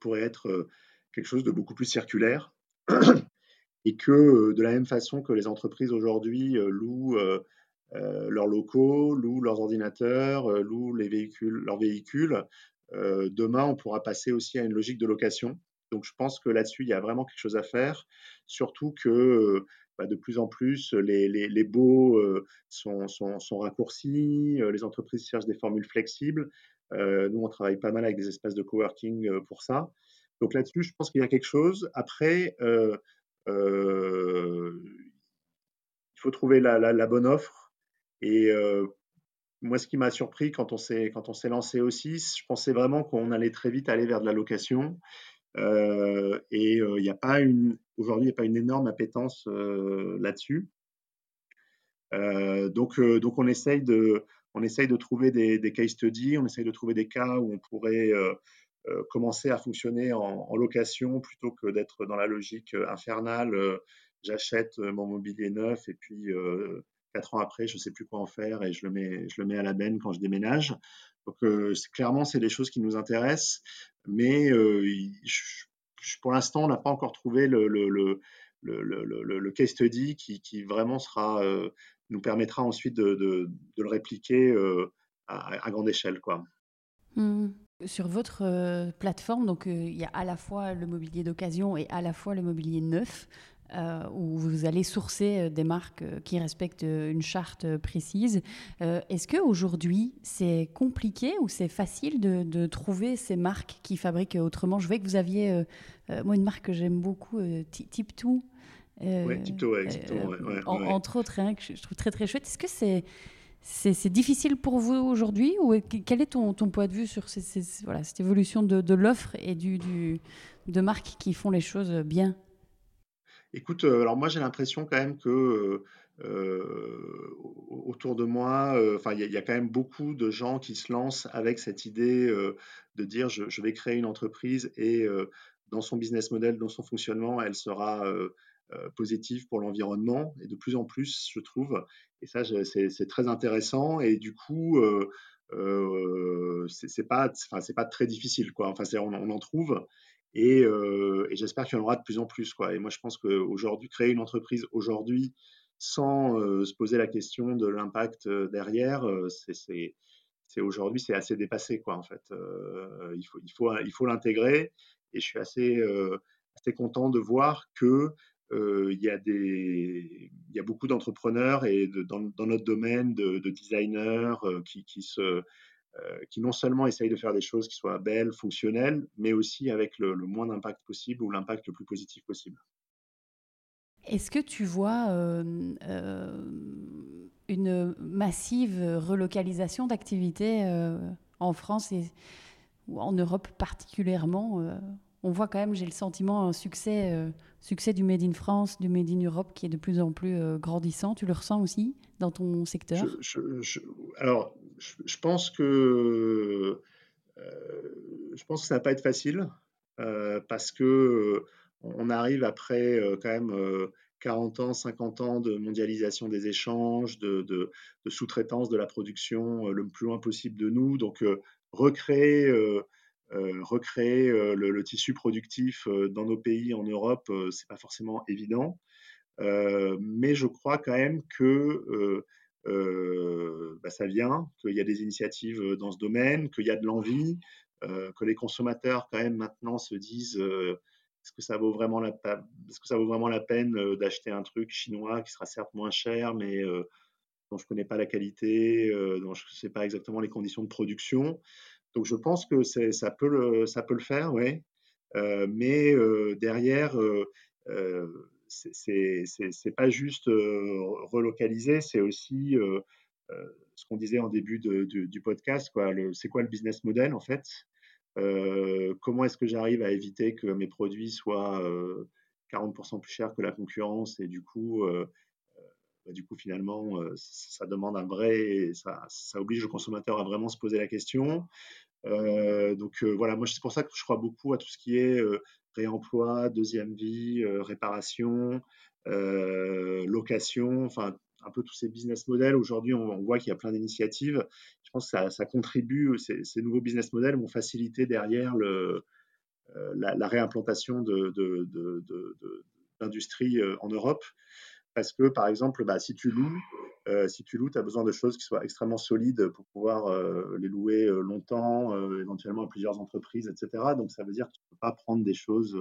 pourrait être euh, quelque chose de beaucoup plus circulaire et que euh, de la même façon que les entreprises aujourd'hui euh, louent leurs locaux, louent leurs ordinateurs, louent les véhicules, leurs véhicules, demain on pourra passer aussi à une logique de location. Donc je pense que là-dessus il y a vraiment quelque chose à faire, surtout que bah, de plus en plus, les, les, les baux sont, sont, sont, raccourcis, les entreprises cherchent des formules flexibles. nous, on travaille pas mal avec des espaces de coworking pour ça. Donc là-dessus, je pense qu'il y a quelque chose. Après, il faut trouver la, la bonne offre. Et moi, ce qui m'a surpris quand on s'est quand on s'est lancé aussi, je pensais vraiment qu'on allait très vite aller vers de la location. Euh, et euh, il n'y a pas une aujourd'hui, il n'y a pas une énorme appétence euh, là-dessus. donc, donc on essaye de on essaye de trouver des, des, case studies, on essaye de trouver des cas où on pourrait commencer à fonctionner en, location plutôt que d'être dans la logique infernale. J'achète mon mobilier neuf et puis quatre ans après, je ne sais plus quoi en faire et je le mets, je à la benne quand je déménage. Donc, euh, clairement, c'est des choses qui nous intéressent, mais euh, pour l'instant, on n'a pas encore trouvé le, le, le, le, case study qui, qui vraiment sera, euh, nous permettra ensuite de, de, le répliquer à, à, grande échelle. Quoi. Mmh. Sur votre plateforme, donc il y a à la fois le mobilier d'occasion et à la fois le mobilier neuf. Euh, où vous allez sourcer euh, des marques euh, qui respectent une charte précise. Est-ce qu'aujourd'hui, c'est compliqué ou c'est facile de, trouver ces marques qui fabriquent autrement? Je vois que vous aviez, moi, une marque que j'aime beaucoup, Tip 2. oui, Tip 2, exactement. Entre autres, hein, que je trouve très très chouette. Est-ce que c'est c'est difficile pour vous aujourd'hui ou quel est ton, ton, point de vue sur voilà, cette évolution de, de l'offre et du, du, de marques qui font les choses bien? Écoute, euh, alors moi j'ai l'impression quand même que euh, euh, autour de moi, il y, a quand même beaucoup de gens qui se lancent avec cette idée de dire je, vais créer une entreprise et dans son business model, dans son fonctionnement, elle sera positive pour l'environnement et de plus en plus, je trouve. Et ça, c'est très intéressant. Et du coup, c'est pas, c'est pas très difficile, quoi. Enfin, on, on, en trouve. Euh, et, j'espère qu'il y en aura de plus en plus. Quoi. Et moi, je pense qu'aujourd'hui, créer une entreprise aujourd'hui sans euh, se poser la question de l'impact euh, derrière, c'est aujourd'hui c'est assez dépassé quoi en fait. il faut il faut il faut l'intégrer et je suis assez assez content de voir que il y a des il y a beaucoup d'entrepreneurs et de, dans, dans, notre domaine de, de designers qui, qui se euh, qui non seulement essayent de faire des choses qui soient belles, fonctionnelles, mais aussi avec le, moins d'impact possible ou l'impact le plus positif possible. Est-ce que tu vois euh, euh, une massive relocalisation d'activités en France et ou en Europe particulièrement On voit quand même, j'ai le sentiment, un succès, succès du Made in France, du Made in Europe qui est de plus en plus grandissant. Tu le ressens aussi dans ton secteur? Alors, je, pense que euh, je pense que ça va pas être facile euh, parce que euh, on arrive après quand même 40 ans, 50 ans de mondialisation des échanges, de, sous-traitance de la production le plus loin possible de nous. Donc, recréer, recréer le, tissu productif dans nos pays en Europe, c'est pas forcément évident. mais je crois quand même que euh, bah, ça vient, qu'il y a des initiatives euh, dans ce domaine, qu'il y a de l'envie, euh, que les consommateurs quand même maintenant se disent est-ce que ça vaut vraiment la, est-ce que ça vaut vraiment la peine d'acheter un truc chinois qui sera certes moins cher, mais dont je connais pas la qualité, dont je ne sais pas exactement les conditions de production. Donc je pense que ça peut le, faire, oui. mais derrière, c'est pas juste relocaliser, c'est aussi ce qu'on disait en début du podcast. C'est quoi le business model en fait? Comment est-ce que j'arrive à éviter que mes produits soient 40% plus chers que la concurrence et du coup, bah, du coup finalement, ça demande un vrai, ça, oblige le consommateur à vraiment se poser la question. donc voilà, moi c'est pour ça que je crois beaucoup à tout ce qui est réemploi, deuxième vie, euh, réparation, euh, location, enfin un peu tous ces business models. Aujourd'hui, on, voit qu'il y a plein d'initiatives. Je pense que ça, contribue, ces, nouveaux business models vont faciliter derrière euh, la, réimplantation d'industries de, en Europe. Parce que, par exemple, bah, si tu loues, euh, si tu loues, as besoin de choses qui soient extrêmement solides pour pouvoir euh, les louer euh, longtemps, éventuellement à plusieurs entreprises, etc. Donc ça veut dire que tu ne peux pas prendre des choses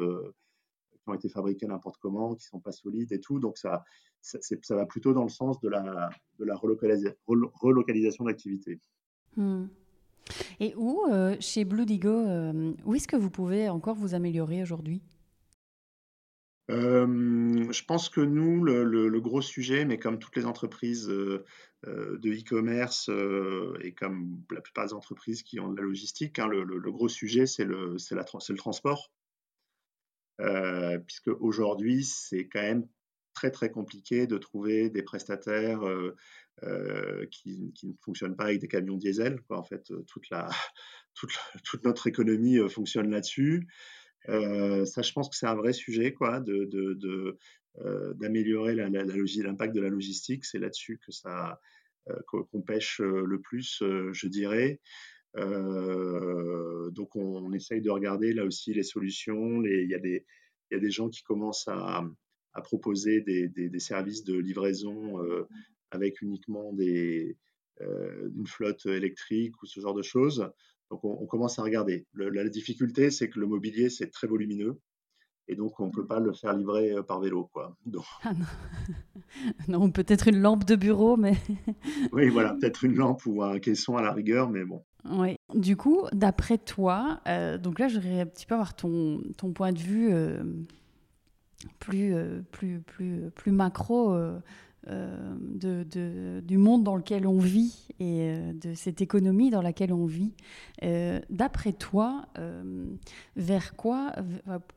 qui ont été fabriquées n'importe comment, qui ne sont pas solides et tout. Donc ça, ça, va plutôt dans le sens de la, de la relocalisation d'activité. Hmm. Et où, chez Blue Digo, où est-ce que vous pouvez encore vous améliorer aujourd'hui? Je pense que nous, le, gros sujet, mais comme toutes les entreprises de e-commerce et comme la plupart des entreprises qui ont de la logistique, hein, le, gros sujet, c'est le, transport. puisque aujourd'hui, c'est quand même très très compliqué de trouver des prestataires qui, ne fonctionnent pas avec des camions diesel. En fait, toute notre économie fonctionne là-dessus. Euh, ça, je pense que c'est un vrai sujet, quoi, euh, d'améliorer l'impact de la logistique. C'est là-dessus que ça euh, qu'on pêche le plus, je dirais. donc, on, essaye de regarder là aussi les solutions. Il y, y a des gens qui commencent à, proposer des, des, services de livraison avec uniquement des, une flotte électrique ou ce genre de choses. Donc on, commence à regarder. la, difficulté, c'est que le mobilier, c'est très volumineux. Et donc, on ne peut pas le faire livrer euh, par vélo. Quoi. Ah non, peut-être une lampe de bureau, mais... oui, voilà, peut-être une lampe ou un caisson à la rigueur, mais bon. Oui. Du coup, d'après toi, euh, donc là, j'aurais un petit peu avoir ton, ton point de vue euh, plus, plus, plus, plus macro euh, de, du monde dans lequel on vit et euh, de cette économie dans laquelle on vit. Euh, d'après toi, vers quoi,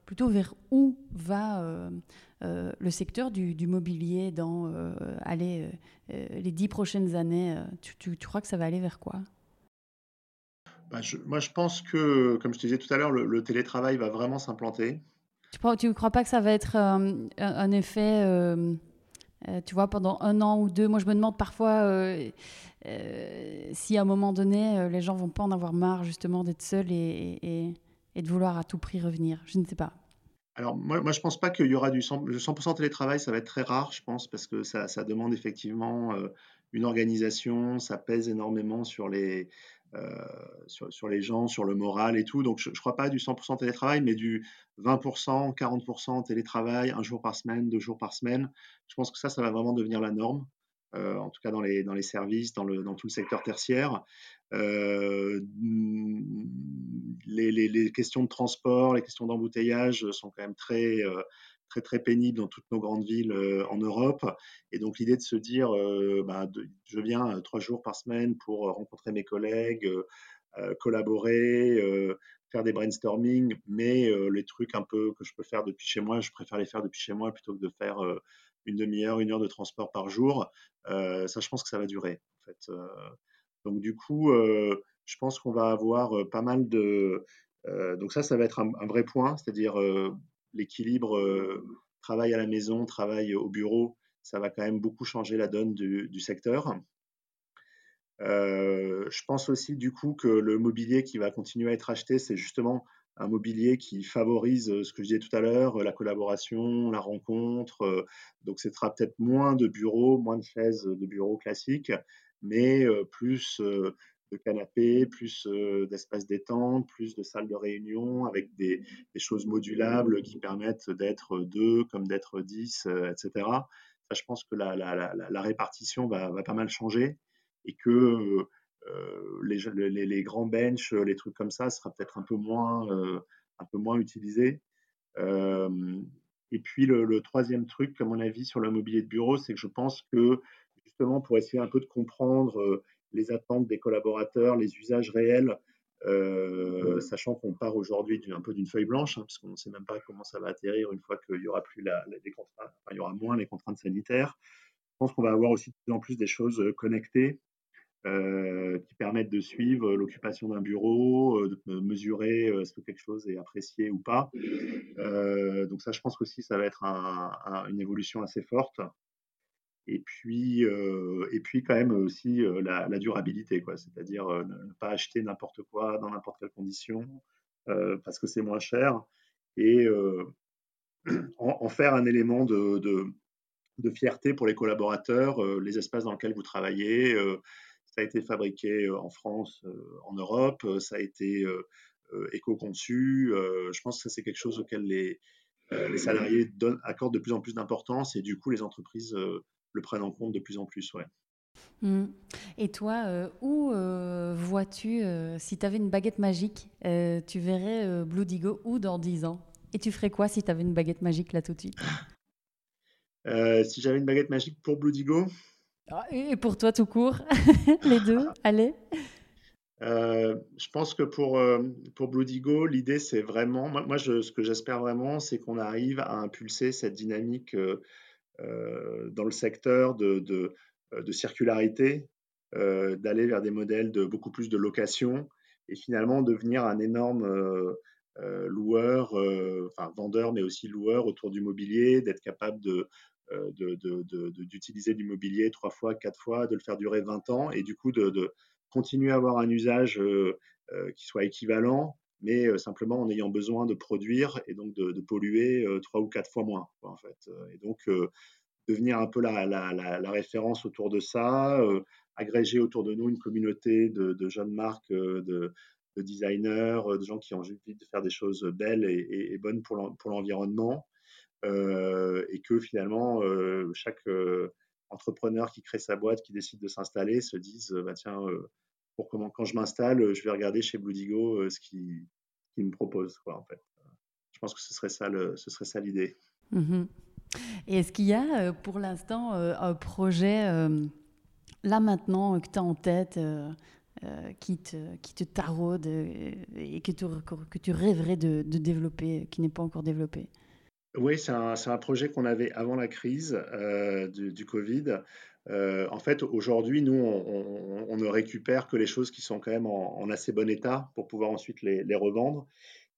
plutôt vers où va le secteur du, mobilier dans allez, les dix prochaines années tu, crois que ça va aller vers quoi? Bah, Moi, je pense que, comme je te disais tout à l'heure, le, télétravail va vraiment s'implanter. Tu ne crois pas que ça va être un effet euh, tu vois, pendant un an ou deux, moi je me demande parfois euh, euh, si à un moment donné, les gens vont pas en avoir marre justement d'être seuls et, de vouloir à tout prix revenir. Je ne sais pas. Alors moi, moi je pense pas qu'il y aura du 100%, télétravail, ça va être très rare, je pense, parce que ça demande effectivement une organisation, ça pèse énormément sur les, euh, sur, les gens, sur le moral et tout. Donc, je ne crois pas du 100% télétravail, mais du 20%, 40% télétravail, un jour par semaine, deux jours par semaine. Je pense que ça, ça va vraiment devenir la norme. Euh, en tout cas dans les, services, dans, tout le secteur tertiaire. Euh, les, questions de transport, les questions d'embouteillage sont quand même très, très très pénible dans toutes nos grandes villes euh, en Europe. Et donc l'idée de se dire, euh, bah, je viens euh, trois jours par semaine pour rencontrer mes collègues, collaborer, faire des brainstorming, mais les trucs un peu que je peux faire depuis chez moi, je préfère les faire depuis chez moi plutôt que de faire une demi-heure, une heure de transport par jour. ça, je pense que ça va durer. En fait. donc du coup, je pense qu'on va avoir pas mal de... donc ça, ça va être un, un vrai point, c'est-à-dire l'équilibre euh, travail à la maison, travail au bureau, ça va quand même beaucoup changer la donne du, secteur. Euh, je pense aussi du coup que le mobilier qui va continuer à être acheté, c'est justement un mobilier qui favorise euh, ce que je disais tout à l'heure, la collaboration, la rencontre. Donc, ce sera peut-être moins de bureaux, moins de chaises de bureaux classiques, mais plus de canapés, plus euh, d'espaces détente, plus de salles de réunion avec des, choses modulables qui permettent d'être deux comme d'être dix, euh, etc. Ça, je pense que la, la, répartition va, pas mal changer et que euh, les, grands benches, les trucs comme ça, sera peut-être un peu moins, un peu moins utilisé. et puis le, le, troisième truc, à mon avis, sur le mobilier de bureau, c'est que je pense que justement pour essayer un peu de comprendre les attentes des collaborateurs, les usages réels, euh, sachant qu'on part aujourd'hui un peu d'une feuille blanche, hein, parce qu'on ne sait même pas comment ça va atterrir une fois qu'il y aura plus la, les contraintes, il y aura moins les contraintes sanitaires. Je pense qu'on va avoir aussi de plus en plus des choses euh, connectées euh, qui permettent de suivre l'occupation d'un bureau, de mesurer est-ce que quelque chose est apprécié ou pas. donc ça, je pense aussi, ça va être une évolution assez forte et puis, et puis quand même aussi la, durabilité, quoi. C'est-à-dire ne pas acheter n'importe quoi dans n'importe quelle condition parce que c'est moins cher et en, faire un élément de, de, fierté pour les collaborateurs, les espaces dans lesquels vous travaillez. ça a été fabriqué en France, en Europe, ça a été éco-conçu. je pense que c'est quelque chose auquel les, les salariés accordent de plus en plus d'importance et du coup les entreprises le prennent en compte de plus en plus. Ouais. Mmh. Et toi, où vois-tu, si tu avais une baguette magique, tu verrais Blue Digo où dans 10 ans? Et tu ferais quoi si tu avais une baguette magique là tout de suite? Si j'avais une baguette magique pour Blue Digo? Ah, Et pour toi tout court, les deux, allez euh, je pense que pour, euh, pour Blue Digo, l'idée, c'est vraiment, moi, je, ce que j'espère vraiment, c'est qu'on arrive à impulser cette dynamique euh, dans le secteur de, de, de circularité, d'aller vers des modèles de beaucoup plus de location et finalement devenir un énorme loueur, enfin vendeur, mais aussi loueur autour du mobilier, d'être capable de, d'utiliser du mobilier trois fois, quatre fois, de le faire durer 20 ans et du coup de, continuer à avoir un usage euh, euh, qui soit équivalent, mais simplement en ayant besoin de produire et donc de, polluer trois ou quatre fois moins. en fait. Et donc, devenir un peu la, la, référence autour de ça, agréger autour de nous une communauté de, jeunes marques, de, designers, de gens qui ont envie de faire des choses belles et, bonnes pour l'environnement. et que finalement, chaque entrepreneur qui crée sa boîte, qui décide de s'installer, se dise bah, tiens, pour comment, quand je m'installe, euh, je vais regarder chez Bludigo euh, ce qu'ils me proposent. Quoi, en fait. Je pense que ce serait ça, le, ce serait ça l'idée. Mhm. Et est-ce qu'il y a euh, pour l'instant un projet là maintenant que tu as en tête qui, te, qui te taraude et que tu, que tu rêverais de, de développer, qui n'est pas encore développé? Oui, c'est un, un, projet qu'on avait avant la crise du, du, Covid. Euh, en fait, aujourd'hui, nous, on, ne récupère que les choses qui sont quand même en, assez bon état pour pouvoir ensuite les, revendre.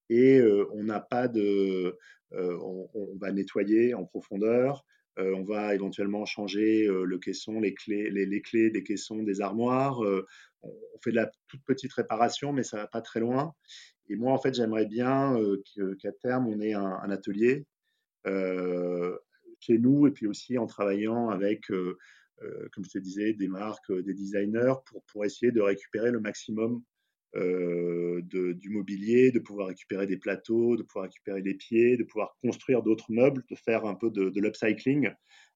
Et euh, on n'a pas de. Euh, on, va nettoyer en profondeur. on va éventuellement changer le caisson, les clés, les, clés des caissons, des armoires. on fait de la toute petite réparation, mais ça va pas très loin. Et moi, en fait, j'aimerais bien qu'à terme, on ait un, un atelier chez nous et puis aussi en travaillant avec comme je te disais, des marques, euh, des designers, pour, pour essayer de récupérer le maximum euh, du mobilier, de pouvoir récupérer des plateaux, de pouvoir récupérer des pieds, de pouvoir construire d'autres meubles, de faire un peu de, de l'upcycling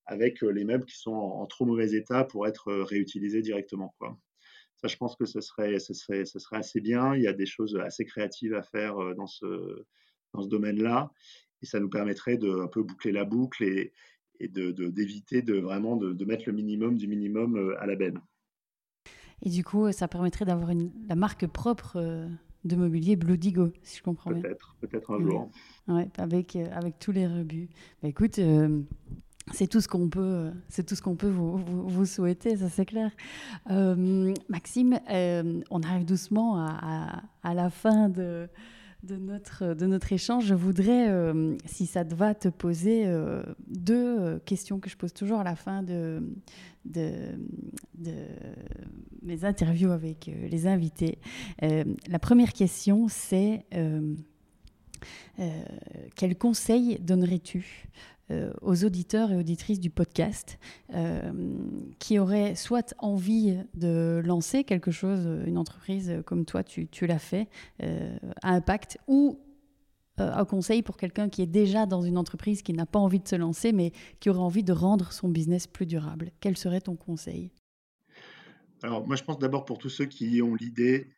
avec les meubles qui sont en, trop mauvais état pour être réutilisés directement. Ça, je pense que ce serait, ce, serait, ce serait assez bien. Il y a des choses assez créatives à faire dans ce, dans ce domaine-là. Et ça nous permettrait de un peu boucler la boucle et, et d'éviter de, vraiment de, mettre le minimum du minimum euh, à la benne. Et du coup, ça permettrait d'avoir la marque propre euh, de mobilier Blue Digo, si je comprends bien. Peut-être, peut-être un jour. Ouais, avec, euh, avec tous les rebuts. Bah, écoute, c'est tout ce qu'on peut, c'est tout ce qu'on peut vous, vous, souhaiter, ça c'est clair. Maxime, on arrive doucement à, à la fin de de notre, échange, je voudrais, euh, si ça te va, te poser euh, deux euh, questions que je pose toujours à la fin de mes interviews avec les invités. la première question, c'est quel conseil donnerais-tu euh, aux auditeurs et auditrices du podcast euh, qui auraient soit envie de lancer quelque chose, une entreprise comme toi, tu, l'as fait, euh, à impact, ou un conseil pour quelqu'un qui est déjà dans une entreprise qui n'a pas envie de se lancer, mais qui aurait envie de rendre son business plus durable. Quel serait ton conseil? Alors, moi, je pense d'abord pour tous ceux qui ont l'idée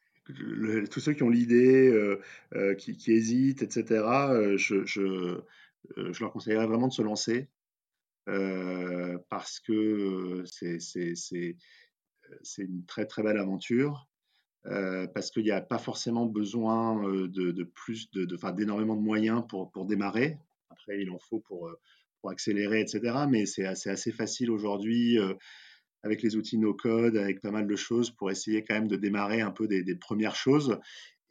tous ceux qui ont l'idée, qui, hésitent, etc., je, euh, je leur conseillerais vraiment de se lancer euh, parce que c'est une très très belle aventure. Euh, parce qu'il n'y a pas forcément besoin de, plus d'énormément de, moyens pour, démarrer. Après, il en faut pour, accélérer, etc. Mais c'est assez, facile aujourd'hui avec les outils no code, avec pas mal de choses pour essayer quand même de démarrer un peu des premières choses.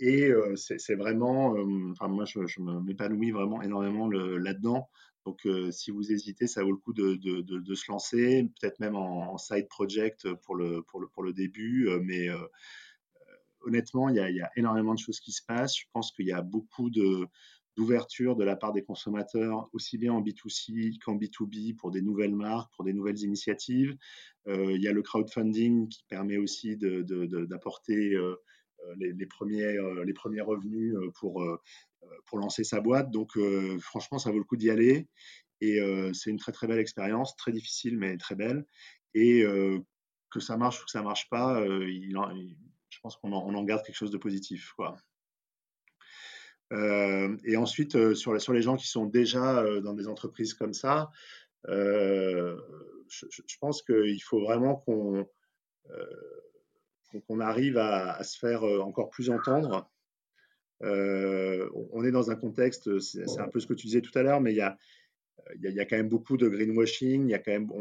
Et euh, c'est vraiment, euh, enfin moi je, m'épanouis vraiment énormément là-dedans. Donc euh, si vous hésitez, ça vaut le coup de, se lancer, peut-être même en, side project pour le, pour le, pour le début. mais honnêtement, il y, a, énormément de choses qui se passent. Je pense qu'il y a beaucoup d'ouverture de la part des consommateurs, aussi bien en B2C qu'en B2B, pour des nouvelles marques, pour des nouvelles initiatives. il y a le crowdfunding qui permet aussi d'apporter les, premiers, euh, les premiers revenus euh, pour, pour lancer sa boîte. Donc, franchement, ça vaut le coup d'y aller. Et c'est une très, très belle expérience, très difficile, mais très belle. Et que ça marche ou que ça marche pas, je pense qu'on en, garde quelque chose de positif. Quoi. et ensuite, sur, sur, les gens qui sont déjà dans des entreprises comme ça, je, je, pense qu'il faut vraiment qu'on qu'on arrive à, se faire encore plus entendre. on est dans un contexte, c'est un peu ce que tu disais tout à l'heure, mais il y a, y, a, quand même beaucoup de greenwashing. Il y a quand même,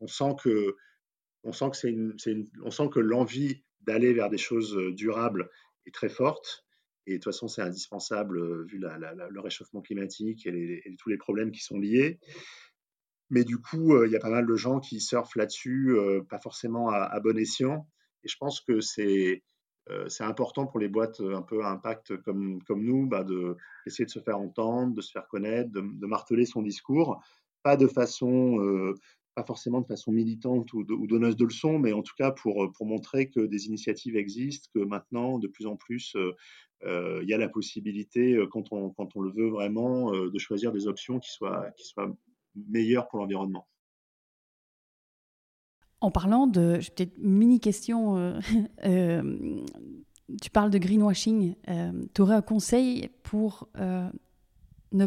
on, sent que, on sent que une, on sent que l'envie d'aller vers des choses durables est très forte. Et de toute façon, c'est indispensable vu la, le réchauffement climatique et, tous les problèmes qui sont liés. Mais du coup, il y a pas mal de gens qui surfent là-dessus, pas forcément à, bon escient. Et je pense que c'est c'est important pour les boîtes un peu à impact comme, comme nous bah de, d'essayer de se faire entendre, de se faire connaître, de, de marteler son discours, pas de façon, euh, pas forcément de façon militante ou, ou, donneuse de leçons, mais en tout cas pour, montrer que des initiatives existent, que maintenant, de plus en plus, euh, il y a la possibilité, quand on, le veut vraiment, de choisir des options qui soient meilleures pour l'environnement. En parlant de, peut-être mini question, euh, euh, tu parles de greenwashing. Euh, tu aurais un conseil pour ne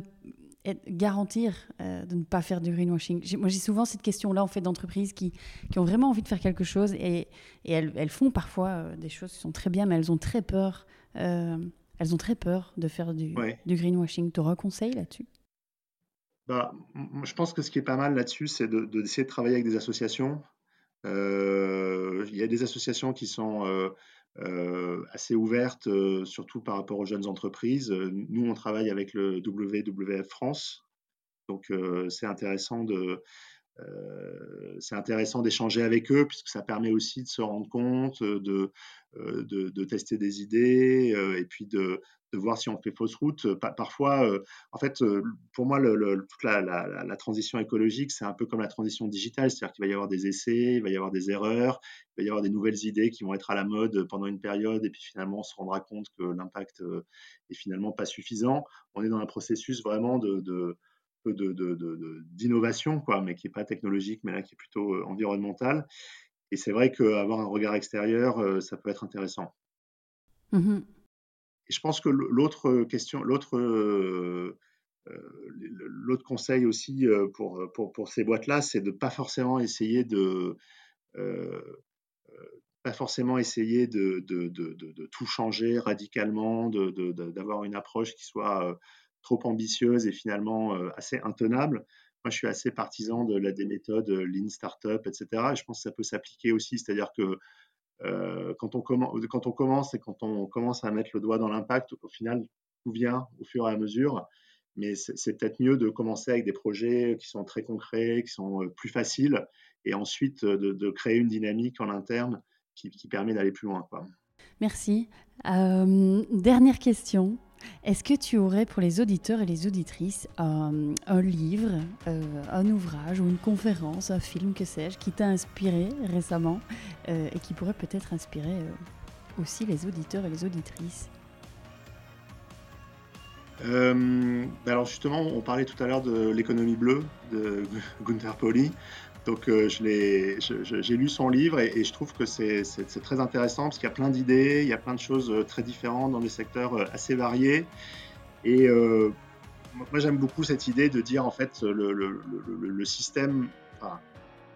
garantir de ne pas faire du greenwashing? Moi, j'ai souvent cette question-là en fait d'entreprises qui, qui, ont vraiment envie de faire quelque chose et, et elles, elles, font parfois des choses qui sont très bien, mais elles ont très peur. elles ont très peur de faire du, du greenwashing. Tu aurais un conseil là-dessus? Bah, je pense que ce qui est pas mal là-dessus, c'est d'essayer de, de, travailler avec des associations il y a des associations qui sont euh, euh, assez ouvertes, surtout par rapport aux jeunes entreprises. Nous, on travaille avec le WWF France, donc c'est intéressant de c'est intéressant d'échanger avec eux puisque ça permet aussi de se rendre compte, de, de, de tester des idées et puis de, de voir si on fait fausse route. Euh, parfois, euh, en fait, euh, pour moi, toute la, la, transition écologique, c'est un peu comme la transition digitale, c'est-à-dire qu'il va y avoir des essais, il va y avoir des erreurs, il va y avoir des nouvelles idées qui vont être à la mode pendant une période, et puis finalement, on se rendra compte que l'impact est finalement pas suffisant. On est dans un processus vraiment de, de d'innovation, quoi, mais qui n'est pas technologique, mais là qui est plutôt environnemental. Et c'est vrai qu'avoir un regard extérieur, ça peut être intéressant. Mmh et je pense que l'autre question, l'autre euh, euh, l'autre conseil aussi euh, pour, pour, pour ces boîtes-là, c'est de pas forcément essayer de pas forcément essayer de, de, de, de, tout changer radicalement, d'avoir une approche qui soit trop ambitieuse et finalement assez intenable. Moi, je suis assez partisan de la, des méthodes Lean Startup, etc. Et je pense que ça peut s'appliquer aussi, c'est-à-dire que euh, quand, on commence et quand on commence à mettre le doigt dans l'impact, au final, tout vient au fur et à mesure. Mais c'est peut-être mieux de commencer avec des projets qui sont très concrets, qui sont euh, plus faciles, et ensuite euh, de, créer une dynamique en interne qui, permet d'aller plus loin. Merci. dernière question. Est-ce que tu aurais pour les auditeurs et les auditrices un, livre, euh, un ouvrage ou une conférence, un film, que sais-je, qui t'a inspiré récemment euh, et qui pourrait peut-être inspirer euh, aussi les auditeurs et les auditrices? Alors justement, on parlait tout à l'heure de l'économie bleue de Gunther Pauli. Donc euh, j'ai lu son livre et, je trouve que c'est très intéressant parce qu'il y a plein d'idées, il y a plein de choses euh, très différentes dans des secteurs euh, assez variés. Et moi j'aime beaucoup cette idée de dire en fait le, système,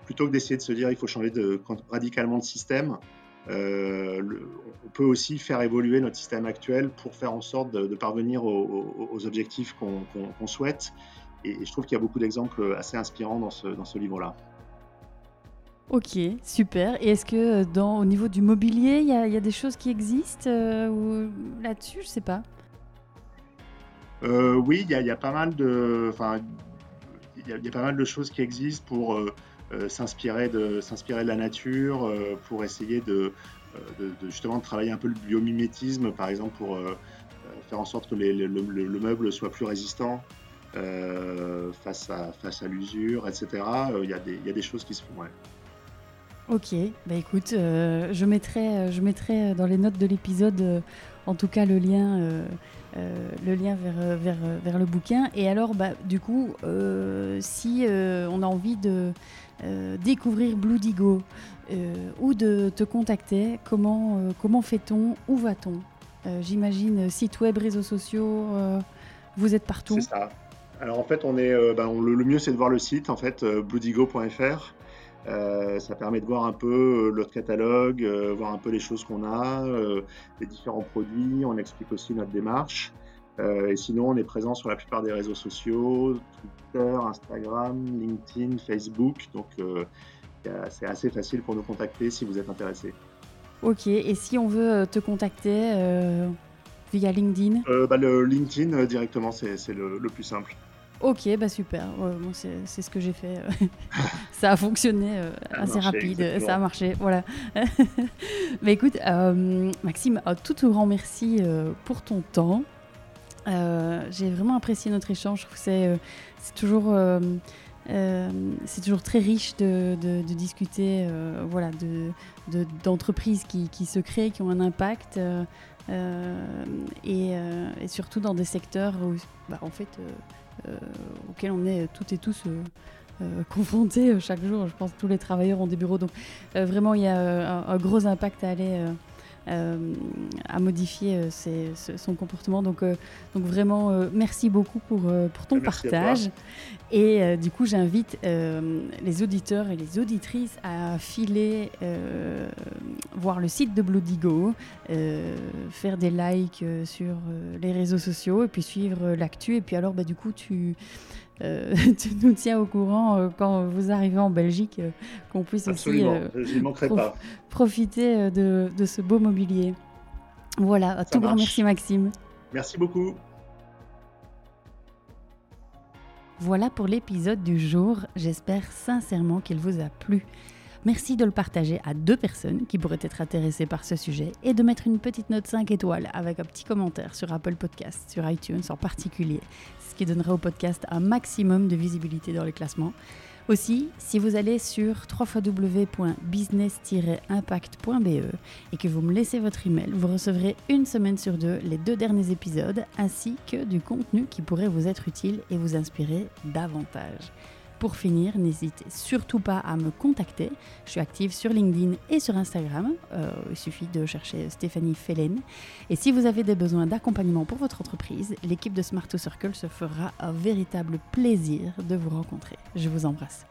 plutôt que d'essayer de se dire il faut changer radicalement de système, on peut aussi faire évoluer notre système actuel pour faire en sorte de, parvenir aux, objectifs qu'on souhaite. Et, je trouve qu'il y a beaucoup d'exemples assez inspirants dans ce livre-là. Ok, super. Et est-ce que euh, au niveau du mobilier, il y, a des choses qui existent euh, là-dessus Je sais pas? Euh, oui, il y, a pas mal de, enfin, il y, a pas mal de choses qui existent pour s'inspirer de s'inspirer de la nature, pour essayer de, justement de travailler un peu le biomimétisme, par exemple, pour faire en sorte que le, meuble soit plus résistant. face à, l'usure, etc. Il y, a des choses qui se font. Ok, bah écoute, euh, je, mettrai, euh, je mettrai dans les notes de l'épisode, euh, en tout cas le lien, le lien vers, vers, vers, le bouquin. Et alors, bah, du coup, si on a envie de découvrir Blue Digo ou de te contacter, comment, comment fait-on Où va-t-on? J'imagine site web, réseaux sociaux, vous êtes partout. C'est ça. Alors en fait, on est, bah, le, mieux c'est de voir le site en fait, bluedigo.fr. Euh, ça permet de voir un peu euh, notre catalogue, euh, voir un peu les choses qu'on a, les différents produits. On explique aussi notre démarche. et sinon, on est présent sur la plupart des réseaux sociaux, Twitter, Instagram, LinkedIn, Facebook. Donc, c'est assez facile pour nous contacter si vous êtes intéressé. Ok, et si on veut te contacter via LinkedIn? Bah, Le LinkedIn directement, c'est le, le, plus simple. Ok, bah super. c'est ce que j'ai fait. ça a fonctionné euh, assez rapide. Ça a marché. Voilà. Mais écoute, euh, Maxime, un tout, grand merci euh, pour ton temps. j'ai vraiment apprécié notre échange. C'est toujours. c'est toujours très riche de, discuter voilà, d'entreprises qui, qui, se créent, qui ont un impact, et, surtout dans des secteurs où, bah, en fait, euh, auxquels on est toutes et tous euh, euh, confrontés chaque jour. Je pense que tous les travailleurs ont des bureaux. Donc vraiment, il y a un, gros impact à aller euh, à modifier euh, son comportement. Donc, euh, donc vraiment, merci beaucoup pour, pour ton partage. Et du coup, j'invite les auditeurs et les auditrices à filer voir le site de Bloodigo, faire des likes sur les réseaux sociaux et puis suivre l'actu. Et puis alors, bah, du coup, tu euh, tu nous tiens au courant euh, quand vous arrivez en Belgique, euh, qu'on puisse aussi pas. profiter de, de, ce beau mobilier. Voilà, tout grand merci Maxime. Merci beaucoup. Voilà pour l'épisode du jour. J'espère sincèrement qu'il vous a plu. Merci de le partager à deux personnes qui pourraient être intéressées par ce sujet et de mettre une petite note 5 étoiles avec un petit commentaire sur Apple Podcast, sur iTunes en particulier, qui donnerait au podcast un maximum de visibilité dans les classements. Aussi, si vous allez sur www.business-impact.be et que vous me laissez votre email, vous recevrez une semaine sur deux les deux derniers épisodes ainsi que du contenu qui pourrait vous être utile et vous inspirer davantage. Pour finir, n'hésitez surtout pas à me contacter. Je suis active sur LinkedIn et sur Instagram. Euh, il suffit de chercher Stéphanie Fellen. Et si vous avez des besoins d'accompagnement pour votre entreprise, l'équipe de Smart to Circle se fera un véritable plaisir de vous rencontrer. Je vous embrasse.